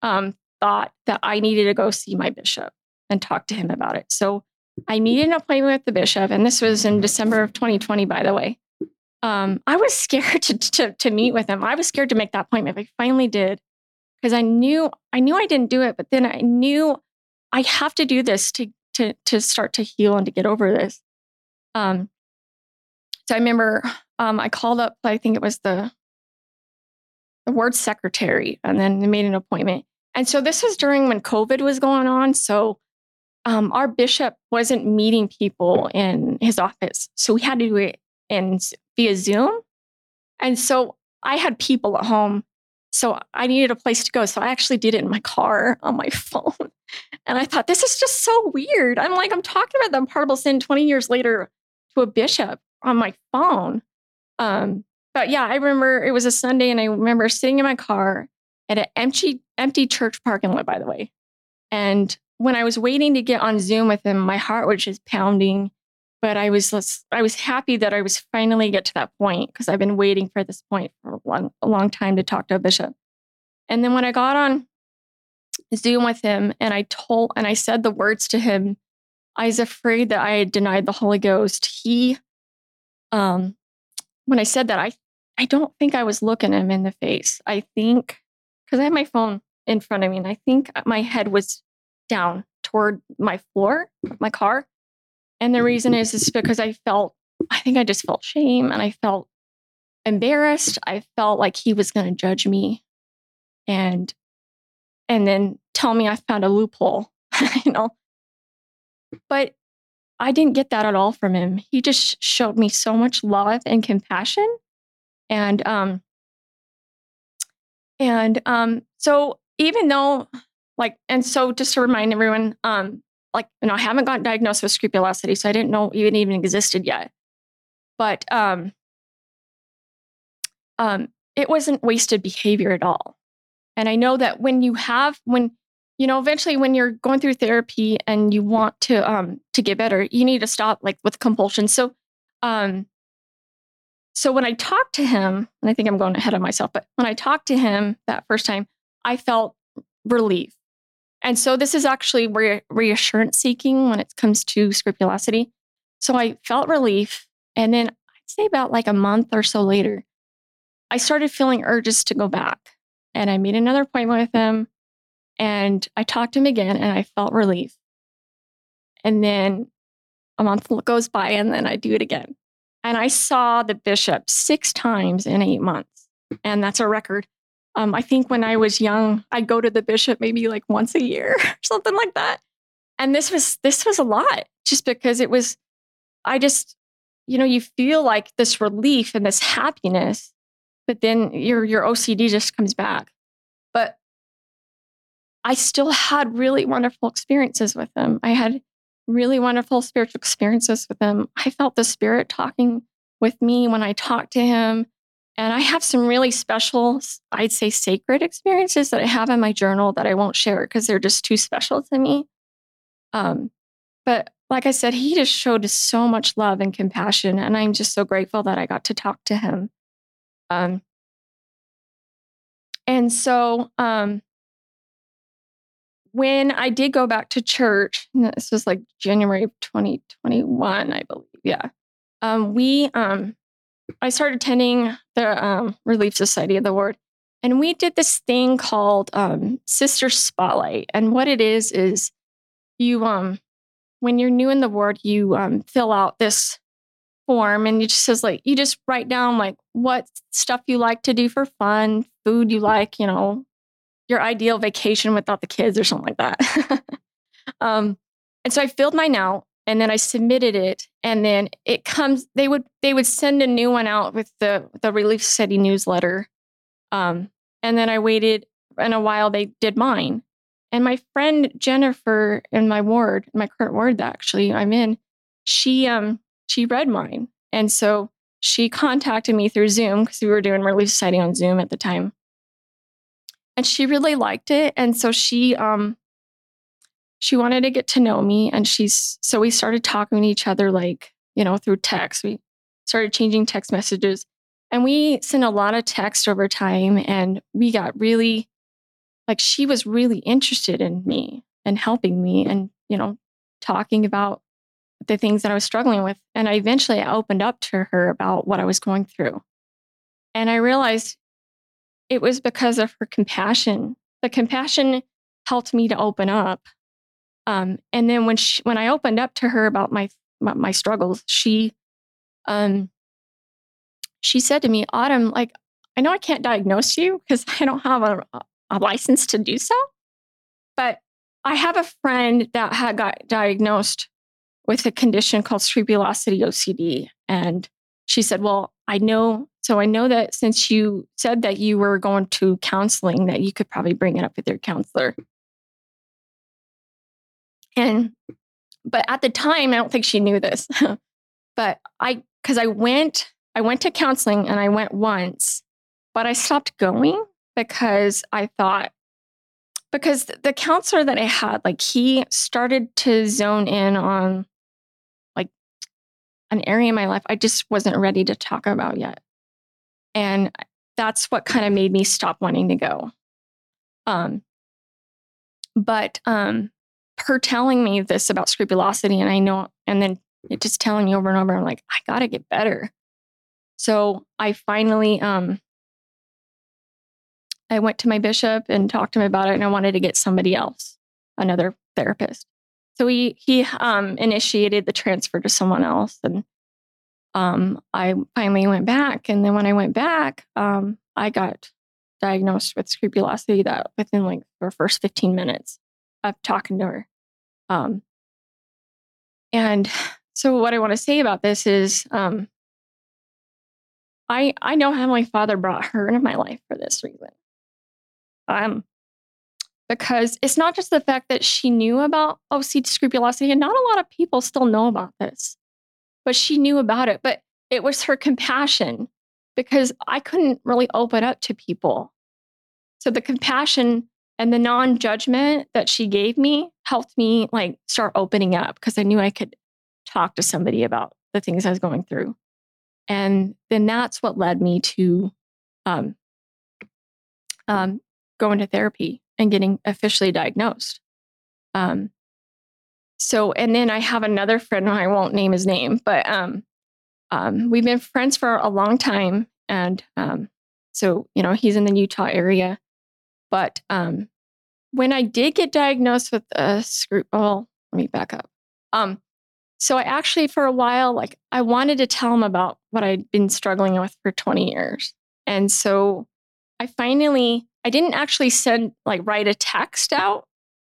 um, thought that I needed to go see my bishop and talk to him about it. So I made an appointment with the bishop, and this was in December of 2020, by the way. Um, I was [LAUGHS] scared to, to, to meet with him. I was scared to make that appointment. But I finally did because I knew I knew I didn't do it, but then I knew I have to do this to to to start to heal and to get over this. Um, so I remember um, I called up. I think it was the the ward secretary, and then they made an appointment. And so this was during when COVID was going on. So um, our bishop wasn't meeting people in his office. So we had to do it in via Zoom. And so I had people at home. So I needed a place to go. So I actually did it in my car [LAUGHS] on my phone. And I thought, this is just so weird. I'm like, I'm talking about the unpardonable sin 20 years later to a bishop on my phone. Um, but yeah, I remember it was a Sunday and I remember sitting in my car at an empty, empty church parking lot, by the way. And when I was waiting to get on Zoom with him, my heart was just pounding. But I was I was happy that I was finally get to that point because I've been waiting for this point for a long, a long time to talk to a bishop. And then when I got on Zoom with him and I told and I said the words to him, I was afraid that I had denied the Holy Ghost. He um when I said that, I I don't think I was looking him in the face. I think because I had my phone in front of me and I think my head was down toward my floor of my car. And the reason is is because I felt I think I just felt shame and I felt embarrassed. I felt like he was going to judge me and and then tell me I found a loophole, [LAUGHS] you know. But I didn't get that at all from him. He just showed me so much love and compassion. And um and um so even though like, and so just to remind everyone, um, like, you know, I haven't gotten diagnosed with scrupulosity, so I didn't know even even existed yet. But um, um, it wasn't wasted behavior at all. And I know that when you have, when you know, eventually when you're going through therapy and you want to um to get better, you need to stop like with compulsion. So um so when I talked to him, and I think I'm going ahead of myself, but when I talked to him that first time, I felt relief. And so this is actually re- reassurance seeking when it comes to scrupulosity. so I felt relief. And then I'd say about like a month or so later, I started feeling urges to go back. And I made another appointment with him and I talked to him again and I felt relief. And then a month goes by and then I do it again. And I saw the bishop six times in eight months. And that's a record. Um, I think when I was young, I'd go to the bishop maybe like once a year [LAUGHS] or something like that. And this was this was a lot just because it was I just, you know, you feel like this relief and this happiness, but then your your OCD just comes back. But I still had really wonderful experiences with them. I had really wonderful spiritual experiences with him. I felt the spirit talking with me when I talked to him. And I have some really special, I'd say sacred experiences that I have in my journal that I won't share because they're just too special to me. Um, but like I said, he just showed so much love and compassion. And I'm just so grateful that I got to talk to him. Um, and so um, when I did go back to church, this was like January of 2021, I believe. Yeah. Um, we, um, I started attending the um, Relief Society of the Ward, and we did this thing called um, Sister Spotlight. And what it is is you um when you're new in the ward, you um, fill out this form and it just says like you just write down like what stuff you like to do for fun, food you like, you know, your ideal vacation without the kids or something like that. [LAUGHS] um, and so I filled mine out and then I submitted it and then it comes they would they would send a new one out with the the Relief Society newsletter. Um, and then I waited and a while they did mine. And my friend Jennifer in my ward, my current ward that actually I'm in, she um she read mine. And so she contacted me through Zoom because we were doing Relief Society on Zoom at the time. And she really liked it. And so she um she wanted to get to know me and she's so we started talking to each other like, you know, through text. We started changing text messages. And we sent a lot of text over time and we got really like she was really interested in me and helping me and, you know, talking about the things that I was struggling with. And I eventually I opened up to her about what I was going through. And I realized it was because of her compassion. The compassion helped me to open up. Um, and then when she, when I opened up to her about my my, my struggles, she um, she said to me, Autumn, like I know I can't diagnose you because [LAUGHS] I don't have a, a license to do so. But I have a friend that had got diagnosed with a condition called scrupulosity OCD. And she said, Well, I know, so I know that since you said that you were going to counseling, that you could probably bring it up with your counselor. And, but at the time, I don't think she knew this. [LAUGHS] but I, because I went, I went to counseling and I went once, but I stopped going because I thought, because the counselor that I had, like he started to zone in on like an area in my life I just wasn't ready to talk about yet. And that's what kind of made me stop wanting to go. Um, but um, her telling me this about scrupulosity, and I know, and then it just telling me over and over, I'm like, I gotta get better. So I finally um, I went to my bishop and talked to him about it, and I wanted to get somebody else, another therapist. So he he um, initiated the transfer to someone else, and um, I finally went back. And then when I went back, um, I got diagnosed with scrupulosity that within like the first 15 minutes of talking to her. Um, and so what I want to say about this is um, I I know how my father brought her into my life for this reason. Um, because it's not just the fact that she knew about OCD scrupulosity, and not a lot of people still know about this, but she knew about it. But it was her compassion because I couldn't really open up to people. So the compassion and the non-judgment that she gave me helped me like start opening up because I knew I could talk to somebody about the things I was going through. And then that's what led me to um, um, going to therapy and getting officially diagnosed. Um, so, and then I have another friend, I won't name his name, but um, um, we've been friends for a long time. And um, so, you know, he's in the Utah area. But um, when I did get diagnosed with a screw, oh, let me back up. Um, so I actually, for a while, like I wanted to tell him about what I'd been struggling with for 20 years. And so I finally, I didn't actually send, like, write a text out.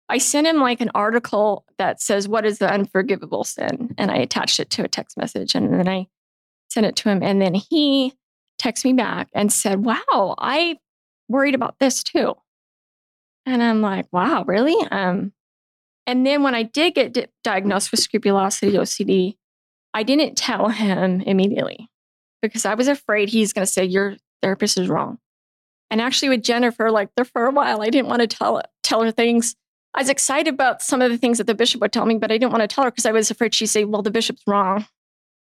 I sent him like an article that says, What is the unforgivable sin? And I attached it to a text message. And then I sent it to him. And then he texted me back and said, Wow, I worried about this too. And I'm like, Wow, really? Um, and then when I did get di- diagnosed with scrupulosity OCD, I didn't tell him immediately because I was afraid he's going to say, Your therapist is wrong. And actually, with Jennifer, like there for a while, I didn't want to tell, tell her things. I was excited about some of the things that the bishop would tell me, but I didn't want to tell her because I was afraid she'd say, Well, the bishop's wrong.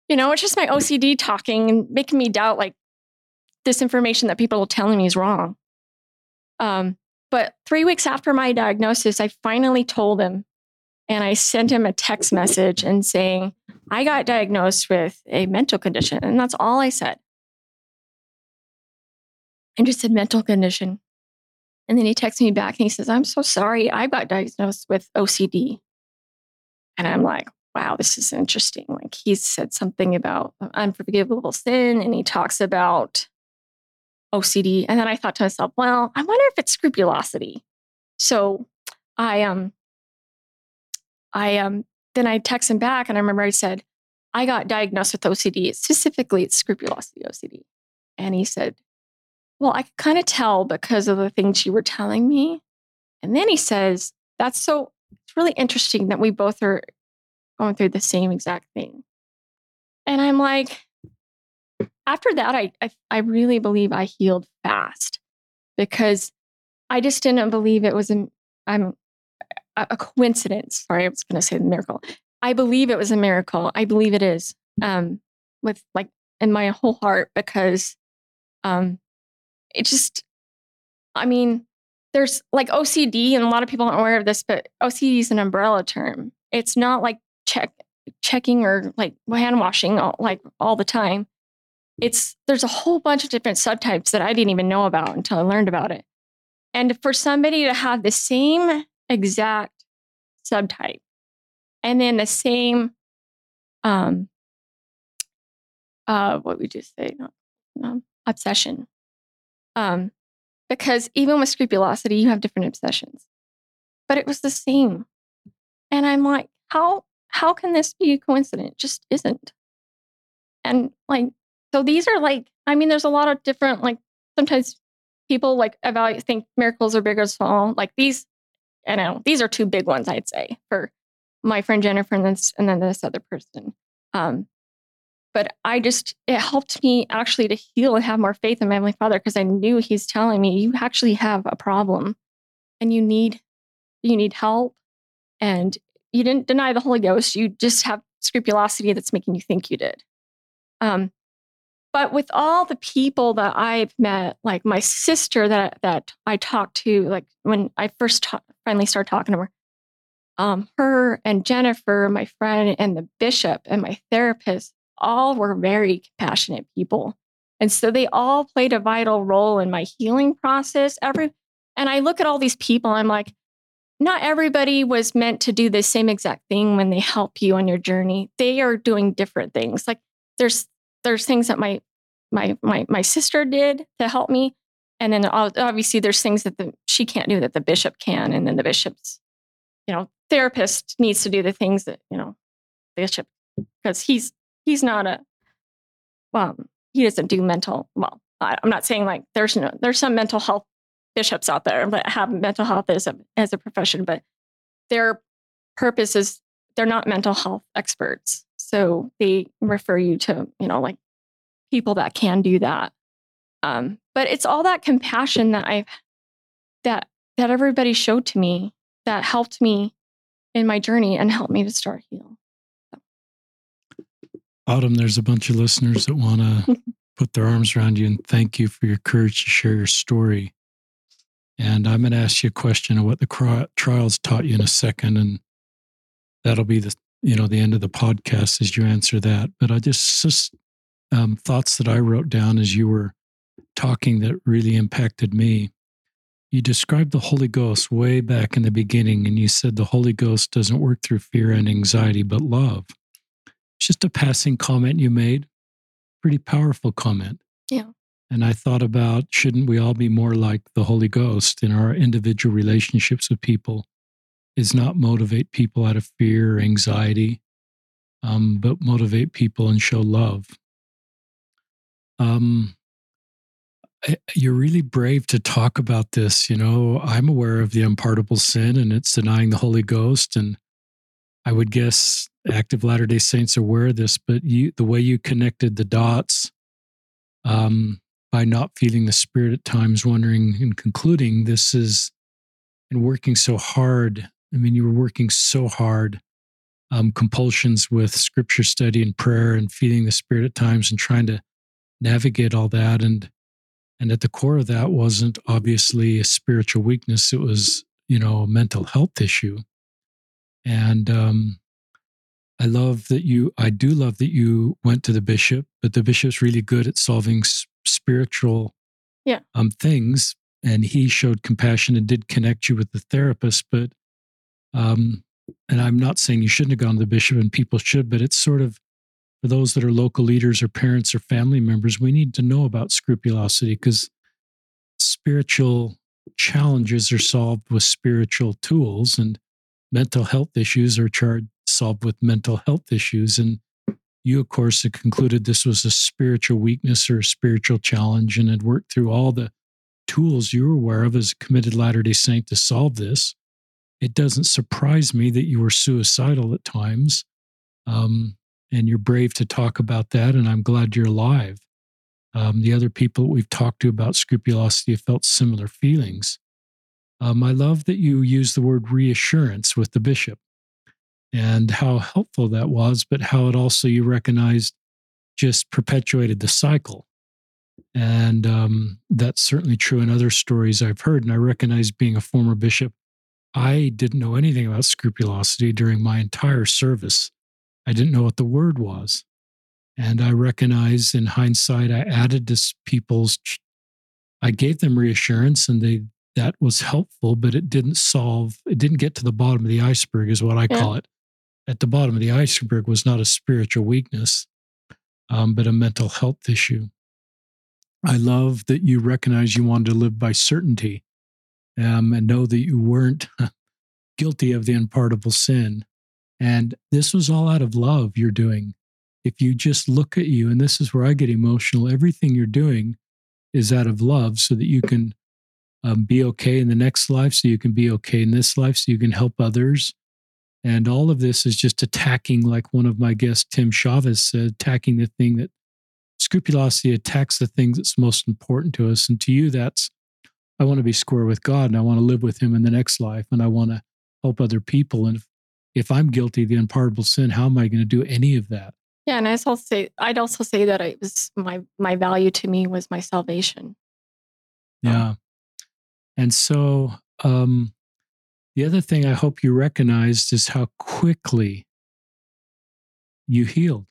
You know, it's just my OCD talking and making me doubt like this information that people are telling me is wrong. Um, but three weeks after my diagnosis, I finally told him and I sent him a text message and saying, I got diagnosed with a mental condition. And that's all I said. I just said mental condition. And then he texts me back and he says, I'm so sorry. I got diagnosed with OCD. And I'm like, wow, this is interesting. Like he said something about unforgivable sin and he talks about OCD. And then I thought to myself, well, I wonder if it's scrupulosity. So I um I um then I text him back and I remember I said, I got diagnosed with OCD. Specifically, it's scrupulosity OCD. And he said, Well, I could kind of tell because of the things you were telling me. And then he says, That's so it's really interesting that we both are going through the same exact thing. And I'm like, after that, I, I, I really believe I healed fast because I just didn't believe it was a, I'm a, coincidence. Sorry, I was going to say the miracle. I believe it was a miracle. I believe it is um, with like in my whole heart because um, it just, I mean, there's like OCD, and a lot of people aren't aware of this, but OCD is an umbrella term. It's not like check checking or like hand washing all, like all the time it's there's a whole bunch of different subtypes that I didn't even know about until I learned about it. And for somebody to have the same exact subtype and then the same um uh what would you say? Not, no, obsession. Um because even with scrupulosity you have different obsessions. But it was the same. And i'm like how how can this be a coincidence it just isn't. And like so these are like, I mean, there's a lot of different, like sometimes people like evaluate, think miracles are big or small. Like these, I know these are two big ones, I'd say, for my friend Jennifer and this, and then this other person. Um, but I just, it helped me actually to heal and have more faith in my Heavenly Father because I knew He's telling me, you actually have a problem and you need, you need help. And you didn't deny the Holy Ghost. You just have scrupulosity that's making you think you did. Um, but with all the people that I've met, like my sister that that I talked to, like when I first finally started talking to her, um, her and Jennifer, my friend, and the bishop and my therapist, all were very compassionate people, and so they all played a vital role in my healing process. Every and I look at all these people, I'm like, not everybody was meant to do the same exact thing when they help you on your journey. They are doing different things. Like there's there's things that my my my my sister did to help me, and then obviously there's things that the she can't do that the bishop can, and then the bishop's you know therapist needs to do the things that you know bishop because he's he's not a well he doesn't do mental well i'm not saying like there's no there's some mental health bishops out there that have mental health as a as a profession but their purpose is they're not mental health experts so they refer you to, you know, like people that can do that. Um, but it's all that compassion that I've that that everybody showed to me that helped me in my journey and helped me to start heal. Autumn, there's a bunch of listeners that want to [LAUGHS] put their arms around you and thank you for your courage to share your story. And I'm going to ask you a question of what the trials taught you in a second. And that'll be the you know the end of the podcast as you answer that. But I just just um, thoughts that I wrote down as you were talking that really impacted me. You described the Holy Ghost way back in the beginning, and you said the Holy Ghost doesn't work through fear and anxiety, but love. It's just a passing comment you made, pretty powerful comment. Yeah. And I thought about shouldn't we all be more like the Holy Ghost in our individual relationships with people? Is not motivate people out of fear or anxiety, um, but motivate people and show love. Um, you're really brave to talk about this. You know, I'm aware of the unpardonable sin and it's denying the Holy Ghost. And I would guess active Latter day Saints are aware of this, but you, the way you connected the dots um, by not feeling the Spirit at times, wondering and concluding this is, and working so hard. I mean, you were working so hard, um, compulsions with scripture study and prayer and feeding the Spirit at times and trying to navigate all that. And and at the core of that wasn't obviously a spiritual weakness. It was, you know, a mental health issue. And um, I love that you, I do love that you went to the bishop, but the bishop's really good at solving s- spiritual yeah. um, things. And he showed compassion and did connect you with the therapist. But, um, and I'm not saying you shouldn't have gone to the bishop and people should, but it's sort of for those that are local leaders or parents or family members, we need to know about scrupulosity because spiritual challenges are solved with spiritual tools and mental health issues are charged solved with mental health issues. And you, of course, had concluded this was a spiritual weakness or a spiritual challenge and had worked through all the tools you were aware of as a committed Latter day Saint to solve this. It doesn't surprise me that you were suicidal at times. Um, and you're brave to talk about that. And I'm glad you're alive. Um, the other people we've talked to about scrupulosity have felt similar feelings. Um, I love that you use the word reassurance with the bishop and how helpful that was, but how it also you recognized just perpetuated the cycle. And um, that's certainly true in other stories I've heard. And I recognize being a former bishop, I didn't know anything about scrupulosity during my entire service. I didn't know what the word was. And I recognize in hindsight, I added to people's, I gave them reassurance and they, that was helpful, but it didn't solve, it didn't get to the bottom of the iceberg, is what I yeah. call it at the bottom of the iceberg was not a spiritual weakness, um, but a mental health issue. I love that you recognize you wanted to live by certainty um, and know that you weren't [LAUGHS] guilty of the unpardonable sin. And this was all out of love you're doing. If you just look at you, and this is where I get emotional, everything you're doing is out of love so that you can um, be okay in the next life, so you can be okay in this life, so you can help others, and all of this is just attacking, like one of my guests, Tim Chavez said, attacking the thing that scrupulosity attacks the things that's most important to us. And to you, that's I want to be square with God and I want to live with Him in the next life and I want to help other people. And if, if I'm guilty of the unpardonable sin, how am I going to do any of that? Yeah, and I also say I'd also say that it was my my value to me was my salvation. Yeah, and so um, the other thing I hope you recognized is how quickly you healed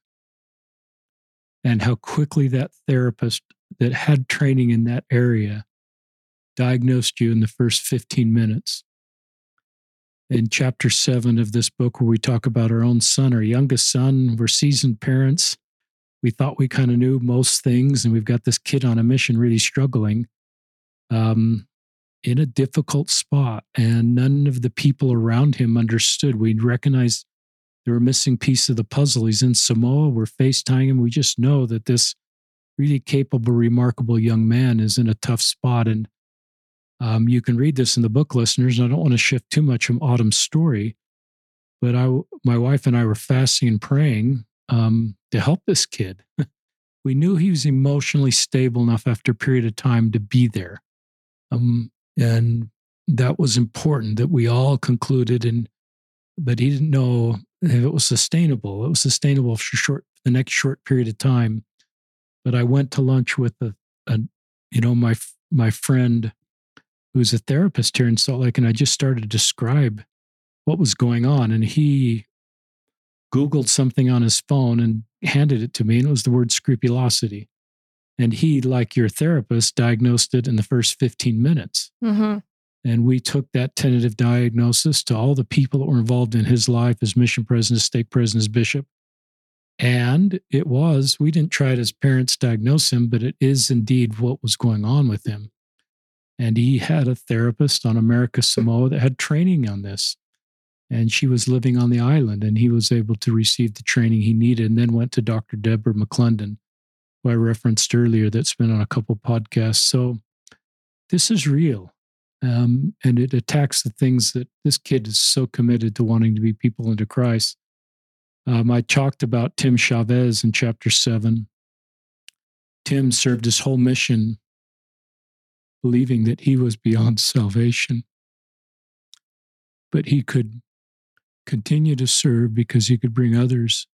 and how quickly that therapist that had training in that area diagnosed you in the first 15 minutes. In chapter seven of this book, where we talk about our own son, our youngest son, we're seasoned parents. We thought we kind of knew most things, and we've got this kid on a mission really struggling. Um, in a difficult spot, and none of the people around him understood. We recognized there were missing piece of the puzzle. He's in Samoa. We're FaceTiming him. We just know that this really capable, remarkable young man is in a tough spot. And um, you can read this in the book, listeners. I don't want to shift too much from Autumn's story, but I, my wife and I were fasting and praying um, to help this kid. [LAUGHS] we knew he was emotionally stable enough after a period of time to be there. Um, and that was important that we all concluded and but he didn't know if it was sustainable it was sustainable for short the next short period of time but i went to lunch with a, a you know my my friend who's a therapist here in salt lake and i just started to describe what was going on and he Googled something on his phone and handed it to me, and it was the word scrupulosity. And he, like your therapist, diagnosed it in the first 15 minutes. Mm-hmm. And we took that tentative diagnosis to all the people that were involved in his life as mission president, stake president, as bishop. And it was, we didn't try it as parents diagnose him, but it is indeed what was going on with him. And he had a therapist on America Samoa that had training on this. And she was living on the island, and he was able to receive the training he needed, and then went to Dr. Deborah McClendon, who I referenced earlier, that's been on a couple podcasts. So this is real. Um, and it attacks the things that this kid is so committed to wanting to be people into Christ. Um, I talked about Tim Chavez in chapter seven. Tim served his whole mission believing that he was beyond salvation, but he could continue to serve because he could bring others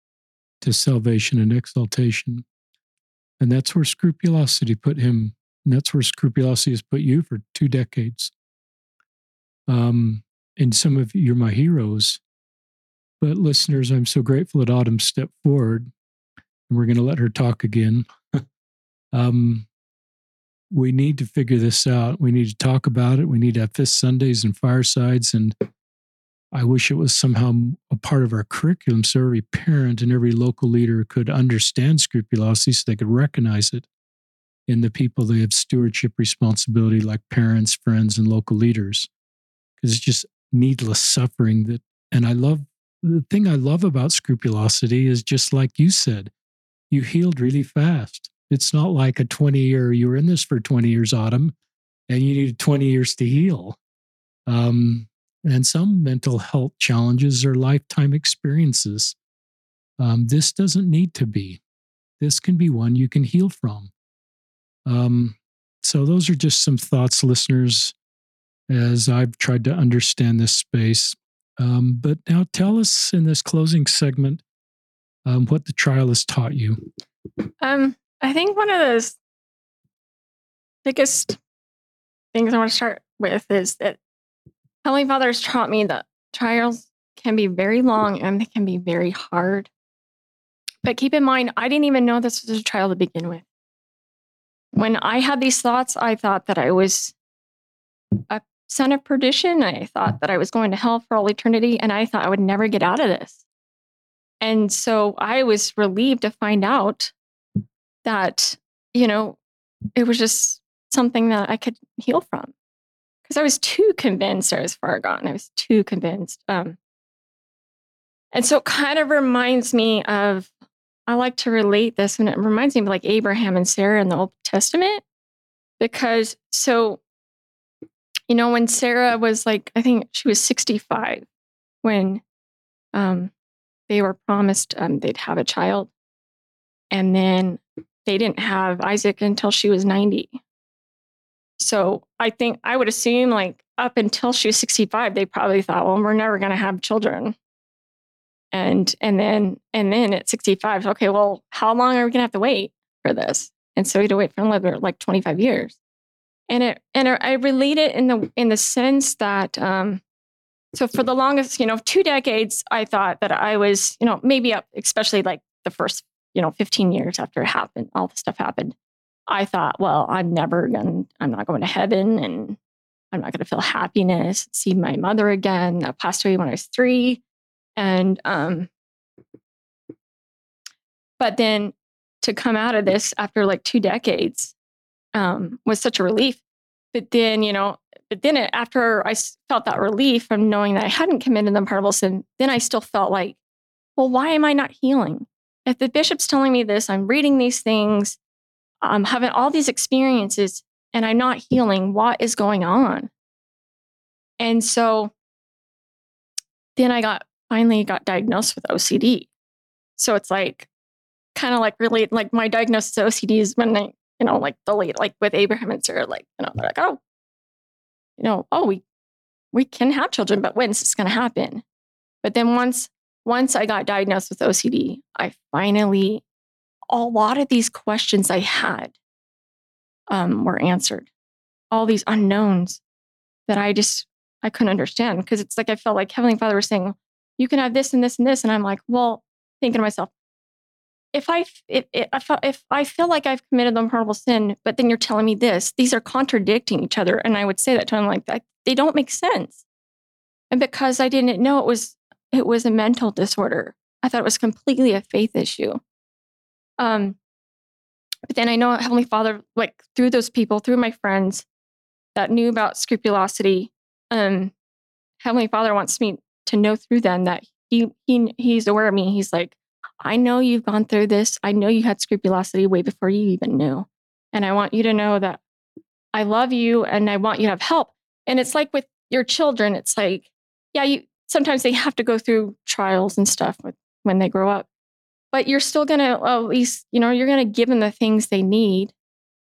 to salvation and exaltation. And that's where scrupulosity put him. And that's where scrupulosity has put you for two decades. Um, and some of you are my heroes. But listeners, I'm so grateful that Autumn stepped forward, and we're going to let her talk again. [LAUGHS] um, we need to figure this out. We need to talk about it. We need to have fifth Sundays and firesides. And I wish it was somehow a part of our curriculum so every parent and every local leader could understand scrupulosity so they could recognize it in the people they have stewardship responsibility, like parents, friends, and local leaders. Because it's just needless suffering that, and I love the thing I love about scrupulosity is just like you said, you healed really fast. It's not like a 20 year, you were in this for 20 years, Autumn, and you needed 20 years to heal. Um, and some mental health challenges are lifetime experiences. Um, this doesn't need to be. This can be one you can heal from. Um, so, those are just some thoughts, listeners, as I've tried to understand this space. Um, but now tell us in this closing segment um, what the trial has taught you. Um, I think one of those biggest things I want to start with is that Heavenly Father has taught me that trials can be very long and they can be very hard. But keep in mind, I didn't even know this was a trial to begin with. When I had these thoughts, I thought that I was a son of perdition. I thought that I was going to hell for all eternity, and I thought I would never get out of this. And so I was relieved to find out that, you know, it was just something that I could heal from. Because I was too convinced I was far gone. I was too convinced. Um, and so it kind of reminds me of, I like to relate this, and it reminds me of like Abraham and Sarah in the Old Testament. Because so you know, when Sarah was like, I think she was 65 when um, they were promised um, they'd have a child. And then they didn't have Isaac until she was 90. So I think I would assume, like, up until she was 65, they probably thought, well, we're never going to have children. And and then and then at 65, okay, well, how long are we going to have to wait for this? And so we had to wait for another like 25 years and it and I relate it in the in the sense that um, so for the longest you know two decades I thought that I was you know maybe up especially like the first you know 15 years after it happened all the stuff happened I thought well I'm never going I'm not going to heaven and I'm not going to feel happiness see my mother again I passed away when I was three and um but then to come out of this after like two decades um, was such a relief. But then, you know, but then it, after I felt that relief from knowing that I hadn't committed the unpardonable sin, then I still felt like, well, why am I not healing? If the bishop's telling me this, I'm reading these things, I'm having all these experiences, and I'm not healing, what is going on? And so then I got finally got diagnosed with OCD. So it's like kind of like really like my diagnosis of OCD is when I you know, like the late, like with Abraham and Sarah, like, you know, they're like, oh, you know, oh, we we can have children, but when's this gonna happen? But then once once I got diagnosed with OCD, I finally a lot of these questions I had um, were answered. All these unknowns that I just I couldn't understand because it's like I felt like Heavenly Father was saying, you can have this and this and this. And I'm like, well, thinking to myself, if I if, if, if I feel like I've committed the unpardonable sin, but then you're telling me this, these are contradicting each other. And I would say that to him like they don't make sense. And because I didn't know it was it was a mental disorder, I thought it was completely a faith issue. Um, but then I know Heavenly Father, like through those people, through my friends that knew about scrupulosity, um, Heavenly Father wants me to know through them that he he he's aware of me. He's like, I know you've gone through this. I know you had scrupulosity way before you even knew. And I want you to know that I love you and I want you to have help. And it's like with your children, it's like, yeah, you sometimes they have to go through trials and stuff with, when they grow up. But you're still gonna well, at least, you know, you're gonna give them the things they need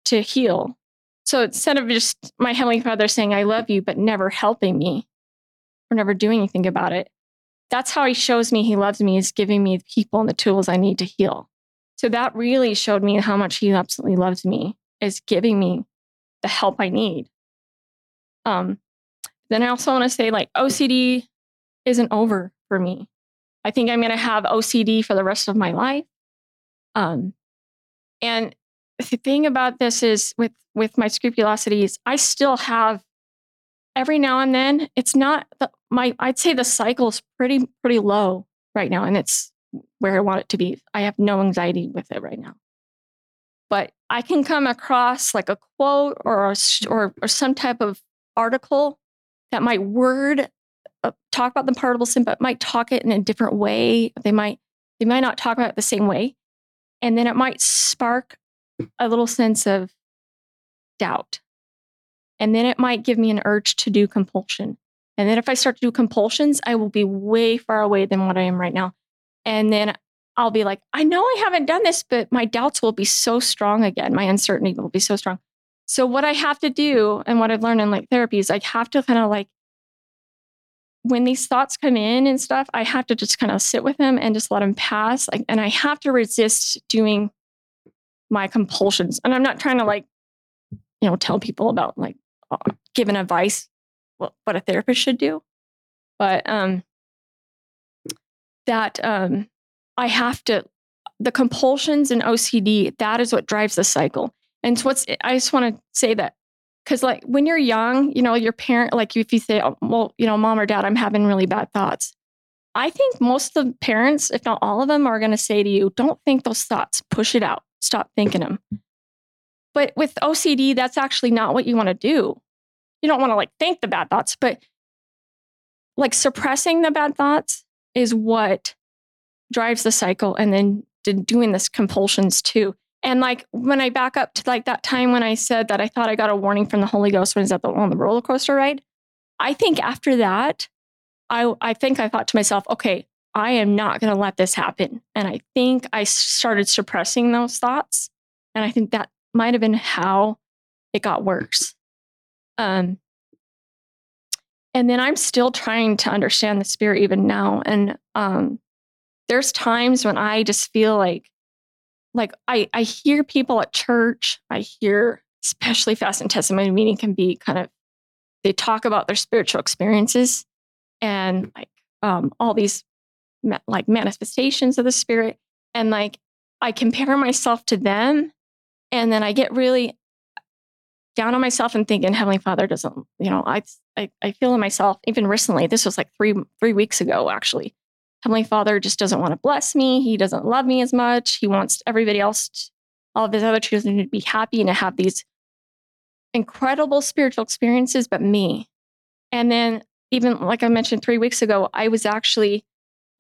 to heal. So instead of just my Heavenly Father saying, I love you, but never helping me or never doing anything about it, that's how he shows me he loves me is giving me the people and the tools I need to heal. So that really showed me how much he absolutely loves me is giving me the help I need. Um, then I also want to say like OCD isn't over for me. I think I'm going to have OCD for the rest of my life. Um, and the thing about this is with with my scrupulosities, I still have every now and then. It's not the, my I'd say the cycle's pretty pretty low right now and it's where I want it to be. I have no anxiety with it right now. But I can come across like a quote or a, or, or some type of article that might word talk about the pardonable sin, but might talk it in a different way. They might they might not talk about it the same way, and then it might spark a little sense of doubt, and then it might give me an urge to do compulsion. And then if I start to do compulsions, I will be way far away than what I am right now. And then I'll be like, I know I haven't done this, but my doubts will be so strong again. My uncertainty will be so strong. So what I have to do and what I've learned in like therapy is I have to kind of like when these thoughts come in and stuff, I have to just kind of sit with them and just let them pass. Like, and I have to resist doing my compulsions. And I'm not trying to like, you know, tell people about like uh, giving advice what, what a therapist should do. But um, that um, I have to, the compulsions and OCD, that is what drives the cycle. And so what's, I just want to say that because like when you're young, you know, your parent, like if you say, oh, well, you know, mom or dad, I'm having really bad thoughts. I think most of the parents, if not all of them, are going to say to you, don't think those thoughts, push it out, stop thinking them. But with OCD, that's actually not what you want to do you don't want to like think the bad thoughts, but like suppressing the bad thoughts is what drives the cycle and then doing this compulsions too. And like when I back up to like that time when I said that I thought I got a warning from the Holy Ghost when I was at the, on the roller coaster ride, I think after that, I I think I thought to myself, okay, I am not going to let this happen. And I think I started suppressing those thoughts, and I think that might have been how it got worse. Um, and then I'm still trying to understand the spirit even now. And um, there's times when I just feel like, like I, I hear people at church. I hear, especially fast and testimony meeting can be kind of, they talk about their spiritual experiences and like um, all these ma- like manifestations of the spirit. And like I compare myself to them, and then I get really down on myself and thinking Heavenly Father doesn't, you know, I, I, I feel in myself, even recently, this was like three, three weeks ago, actually. Heavenly Father just doesn't want to bless me. He doesn't love me as much. He wants everybody else, to, all of his other children to be happy and to have these incredible spiritual experiences, but me. And then, even like I mentioned three weeks ago, I was actually,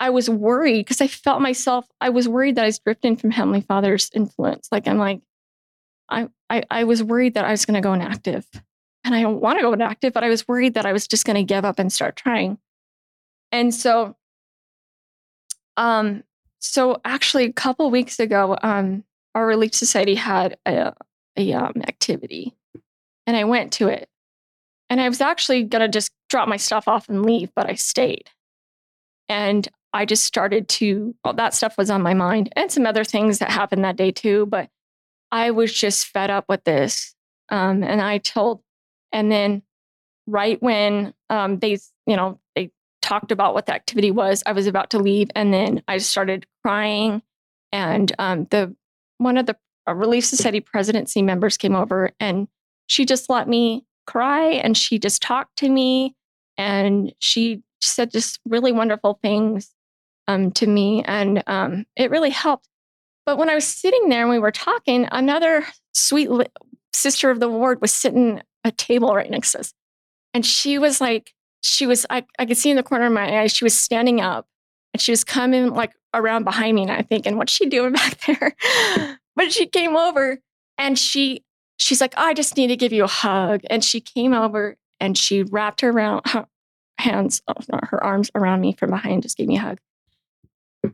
I was worried because I felt myself, I was worried that I was drifting from Heavenly Father's influence. Like, I'm like, I, I, I was worried that I was going to go inactive. And I don't want to go inactive, but I was worried that I was just going to give up and start trying. And so, um, so actually, a couple weeks ago, um, our Relief Society had a, a um, activity, and I went to it. And I was actually to just drop my stuff off and leave, but I stayed. And I just started to, well, that stuff was on my mind and some other things that happened that day too. But I was just fed up with this. Um, and I told, and then right when um, they, you know, talked about what the activity was, I was about to leave. And then I started crying. And um, the one of the Relief Society presidency members came over and she just let me cry and she just talked to me and she said just really wonderful things um, to me. And um, it really helped. But when I was sitting there and we were talking, another sweet li- sister of the ward was sitting at a table right next to us. And she was like, she was, I, I could see in the corner of my eye, she was standing up and she was coming like around behind me. And I thinking, what's she doing [LAUGHS] back there? but she came over and she, she's like, I just need to give you a hug. And she came over and she wrapped her around her hands, oh, not her arms around me from behind, just gave me a hug.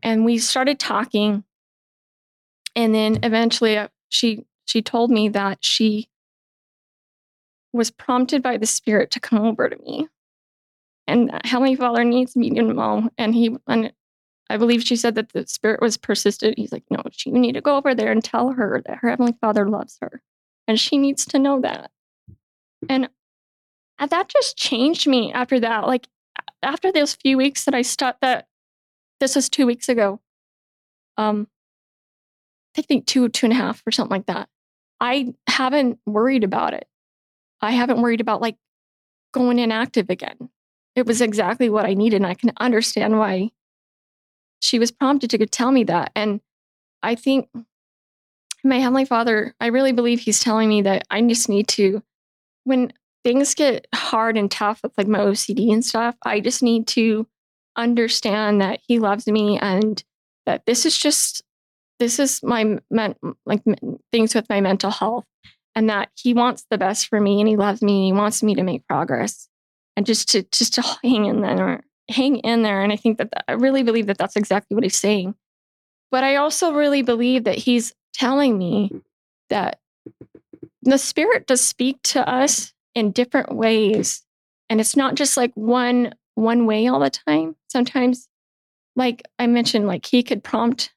And we started talking. And then eventually uh, she, she told me that she was prompted by the spirit to come over to me and Heavenly Father needs me to know. And he, and I believe she said that the spirit was persistent. He's like, no, you need to go over there and tell her that her Heavenly Father loves her. And she needs to know that. And that just changed me after that. Like after those few weeks that I stuck that this was two weeks ago. Um I think two, two and a half or something like that. I haven't worried about it. I haven't worried about like going inactive again it was exactly what I needed. And I can understand why she was prompted to tell me that. And I think my Heavenly Father, I really believe He's telling me that I just need to, when things get hard and tough with like my OCD and stuff, I just need to understand that He loves me and that this is just, this is my, men, like things with my mental health and that He wants the best for me and He loves me and He wants me to make progress and just to just to hang in there hang in there and i think that, that i really believe that that's exactly what he's saying. But i also really believe that he's telling me that the spirit does speak to us in different ways and it's not just like one one way all the time. Sometimes like i mentioned like he could prompt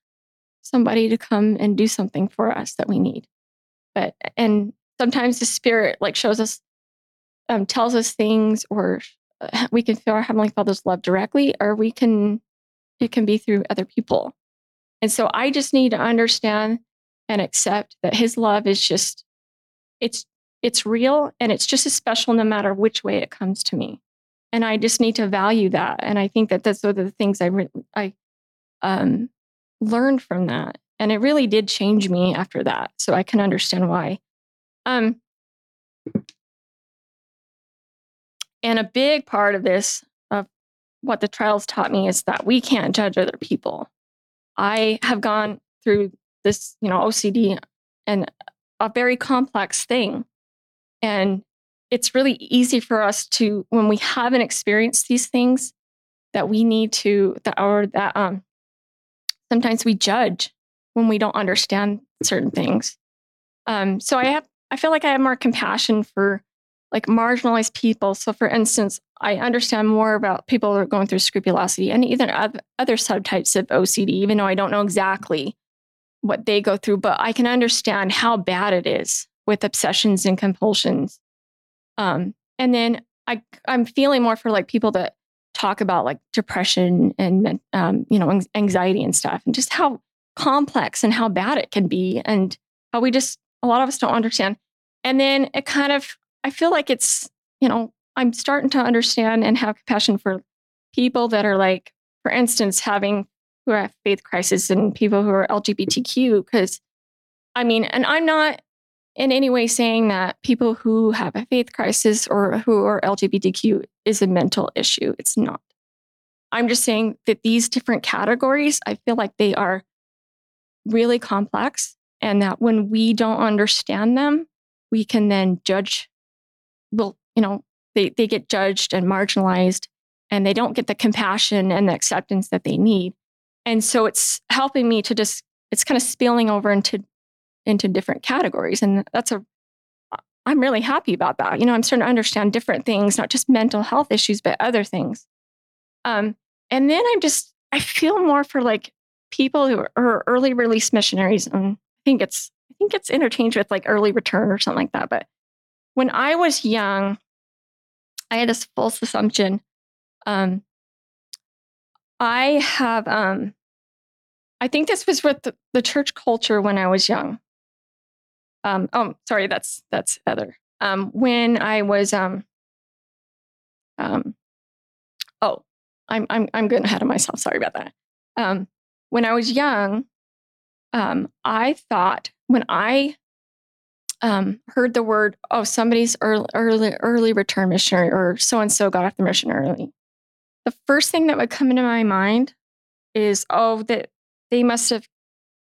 somebody to come and do something for us that we need. But and sometimes the spirit like shows us um, tells us things or uh, we can feel our heavenly father's love directly or we can it can be through other people. And so i just need to understand and accept that his love is just it's it's real and it's just as special no matter which way it comes to me. And i just need to value that and i think that that's one of the things i re- i um, learned from that. And it really did change me after that so i can understand why. Um, And a big part of this, of what the trials taught me, is that we can't judge other people. I have gone through this, you know, OCD and a very complex thing. And it's really easy for us to, when we haven't experienced these things, that we need to, that or that um, sometimes we judge when we don't understand certain things. Um, so I have, I feel like I have more compassion for like marginalized people. So, for instance, I understand more about people who are going through scrupulosity and even other subtypes of OCD, even though I don't know exactly what they go through, but I can understand how bad it is with obsessions and compulsions. Um, and then I, I'm feeling more for like people that talk about like depression and um, you know anxiety and stuff, and just how complex and how bad it can be, and how we just a lot of us don't understand. And then it kind of I feel like it's, you know, I'm starting to understand and have compassion for people that are like, for instance, having who have faith crisis and people who are LGBTQ. Because I mean, and I'm not in any way saying that people who have a faith crisis or who are LGBTQ is a mental issue. It's not. I'm just saying that these different categories, I feel like they are really complex and that when we don't understand them, we can then judge will, you know, they, they get judged and marginalized and they don't get the compassion and the acceptance that they need. And so it's helping me to just, it's kind of spilling over into, into different categories. And that's a, I'm really happy about that. You know, I'm starting to understand different things, not just mental health issues, but other things. Um, and then I'm just, I feel more for like people who are, are early release missionaries. And I think it's, I think it's interchanged with like early return or something like that. But when I was young, I had this false assumption. Um, I have um, I think this was with the, the church culture when I was young. Um, oh, sorry, that's that's Heather. Um, when I was um, um, oh, I'm I'm I'm getting ahead of myself. Sorry about that. Um, when I was young, um, I thought when I um, heard the word, oh, somebody's early, early, early return missionary or so and so got off the mission early, the first thing that would come into my mind is, oh, that they must have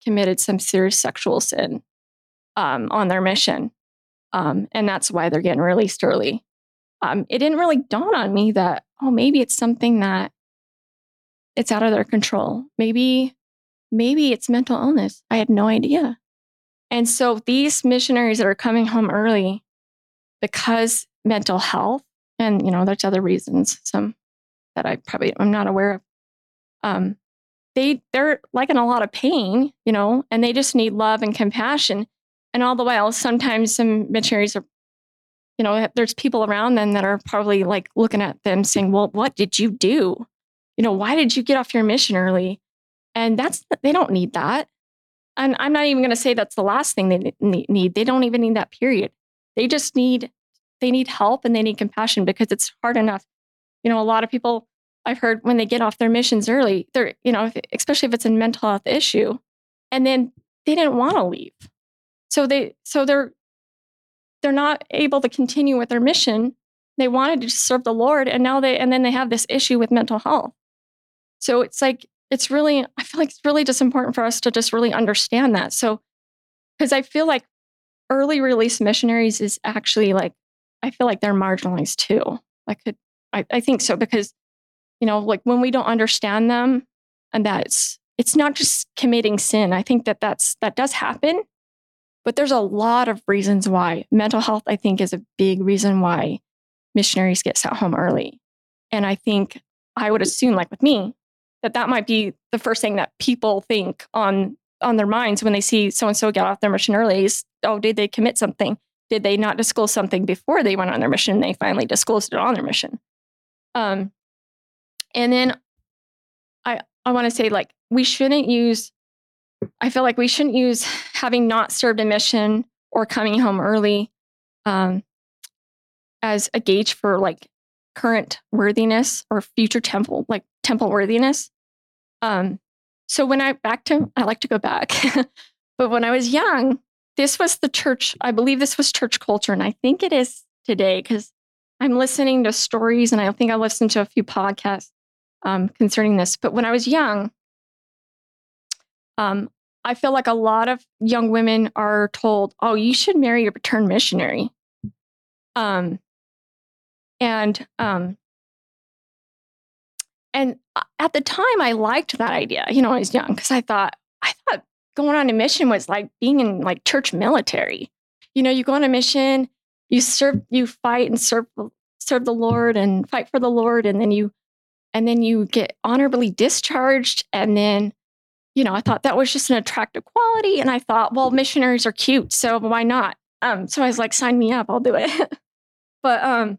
committed some serious sexual sin um, on their mission. Um, and that's why they're getting released early. Um, it didn't really dawn on me that, oh, maybe it's something that it's out of their control. Maybe, maybe it's mental illness. I had no idea. And so these missionaries that are coming home early because mental health, and you know, there's other reasons, some that I probably I'm not aware of. Um, they they're like in a lot of pain, you know, and they just need love and compassion. And all the while, sometimes some missionaries are, you know, there's people around them that are probably like looking at them saying, "Well, what did you do? You know, why did you get off your mission early?" And that's they don't need that and I'm not even going to say that's the last thing they need. They don't even need that period. They just need they need help and they need compassion because it's hard enough. You know, a lot of people I've heard when they get off their missions early, they're you know, if, especially if it's a mental health issue, and then they didn't want to leave, so they so they're they're not able to continue with their mission. They wanted to serve the Lord, and now they and then they have this issue with mental health. So it's like it's really, I feel like it's really just important for us to just really understand that. So, because I feel like early release missionaries is actually like, I feel like they're marginalized too. I could, I, I think so because, you know, like when we don't understand them and that it's, it's not just committing sin. I think that that's, that does happen, but there's a lot of reasons why mental health, I think, is a big reason why missionaries get sent home early. And I think I would assume, like with me, that that might be the first thing that people think on on their minds when they see so and so get off their mission early is oh did they commit something? Did they not disclose something before they went on their mission? They finally disclosed it on their mission. Um and then i i want to say like we shouldn't use i feel like we shouldn't use having not served a mission or coming home early um as a gauge for like current worthiness or future temple like temple worthiness um, so when I back to, I like to go back, [LAUGHS] but when I was young, this was the church. I believe this was church culture, and I think it is today because I'm listening to stories, and I think I listened to a few podcasts um, concerning this. But when I was young, um, I feel like a lot of young women are told, "Oh, you should marry a return missionary." Um, and um, and at the time, I liked that idea. You know, I was young because I thought I thought going on a mission was like being in like church military. You know, you go on a mission, you serve, you fight and serve serve the Lord and fight for the Lord, and then you and then you get honorably discharged, and then you know, I thought that was just an attractive quality, and I thought, well, missionaries are cute, so why not? Um, so I was like, sign me up, I'll do it. [LAUGHS] but um,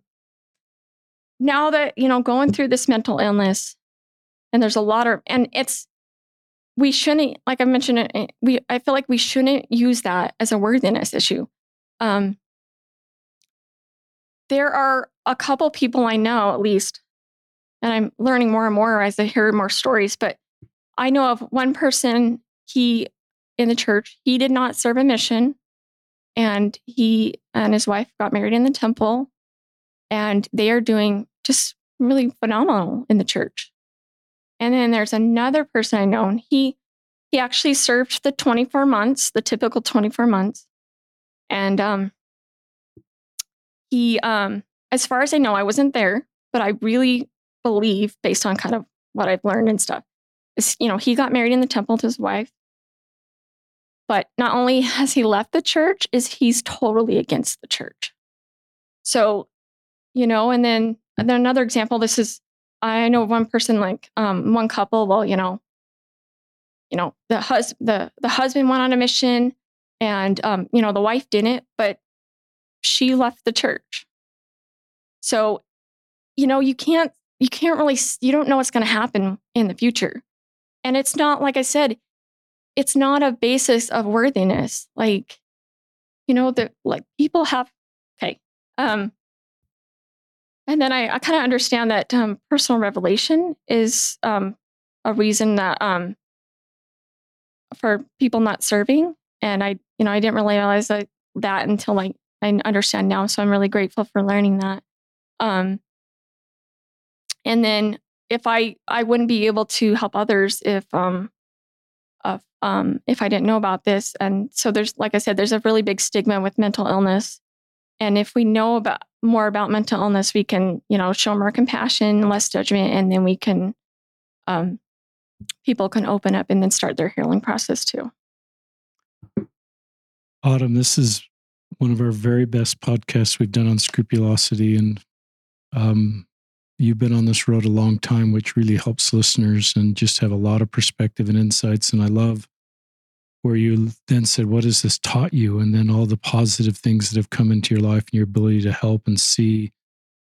now that, you know, going through this mental illness, and there's a lot of, and it's, we shouldn't, like I mentioned, eh, we, I feel like we shouldn't use that as a worthiness issue. Um, there are a couple people I know, at least, and I'm learning more and more as I hear more stories, but I know of one person, he in the church, he did not serve a mission, and he and his wife got married in the temple, and they are doing just really phenomenal in the church. And then there's another person I know, and he he actually served the 24 months, the typical 24 months. And um he um as far as I know, I wasn't there, but I really believe based on kind of what I've learned and stuff. Is, you know, he got married in the temple to his wife. But not only has he left the church, is he's totally against the church. So, you know, and then and then another example, this is I know one person like um, one couple, well, you know, you know, the hus- the the husband went on a mission and um, you know, the wife didn't, but she left the church. So, you know, you can't you can't really you don't know what's going to happen in the future. And it's not like I said, it's not a basis of worthiness. Like, you know, that like people have, okay. Um, and then I, I kind of understand that um, personal revelation is um, a reason that um, for people not serving. And I, you know, I didn't really realize that, that until like I understand now. So I'm really grateful for learning that. Um, and then if I, I wouldn't be able to help others if, um, if, um, if I didn't know about this. And so there's, like I said, there's a really big stigma with mental illness. And if we know about more about mental illness, we can, you know, show more compassion, less judgment, and then we can, um, people can open up and then start their healing process too. Autumn, this is one of our very best podcasts we've done on scrupulosity. And um, you've been on this road a long time, which really helps listeners and just have a lot of perspective and insights. And I love where you then said, What has this taught you? And then all the positive things that have come into your life and your ability to help and see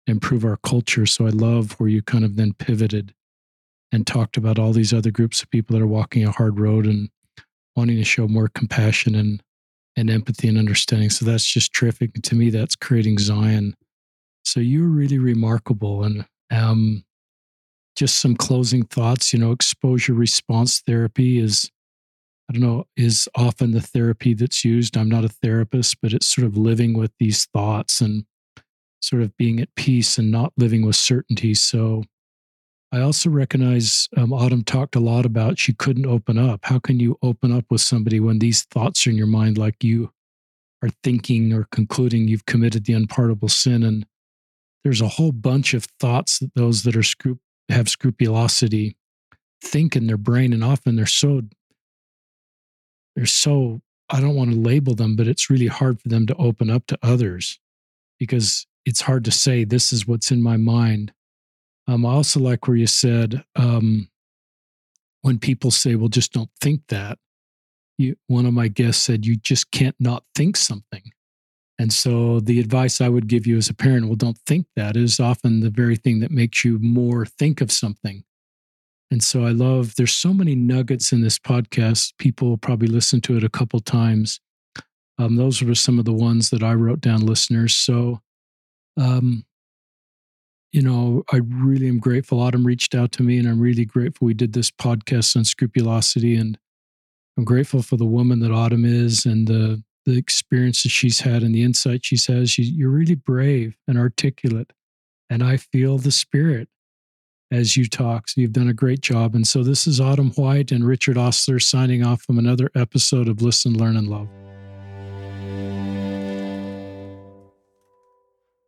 improve our culture. So I love where you kind of then pivoted and talked about all these other groups of people that are walking a hard road and wanting to show more compassion and and empathy and understanding. So that's just terrific. And to me, that's creating Zion. So you're really remarkable. And um, just some closing thoughts. You know, exposure response therapy is, I don't know, is often the therapy that's used. I'm not a therapist, but it's sort of living with these thoughts and sort of being at peace and not living with certainty. So I also recognize um, Autumn talked a lot about she couldn't open up. How can you open up with somebody when these thoughts are in your mind, like you are thinking or concluding you've committed the unpardonable sin? And there's a whole bunch of thoughts that those that are have scrupulosity think in their brain, and often they're so they're so I don't want to label them, but it's really hard for them to open up to others because it's hard to say this is what's in my mind um, I also like where you said um, when people say, "Well, just don't think that." You, one of my guests said, "You just can't not think something." And so the advice I would give you as a parent, well, don't think that is often the very thing that makes you more think of something. And so I love there's so many nuggets in this podcast. People probably listen to it a couple times. Um, those were some of the ones that I wrote down, listeners. So um, you know, I really am grateful. Autumn reached out to me, and I'm really grateful we did this podcast on scrupulosity. And I'm grateful for the woman that Autumn is and the the experiences she's had and the insight she's had. She, you're really brave and articulate, and I feel the spirit as you talk. So you've done a great job. And so this is Autumn White and Richard Ostler signing off from another episode of Listen, Learn, and Love.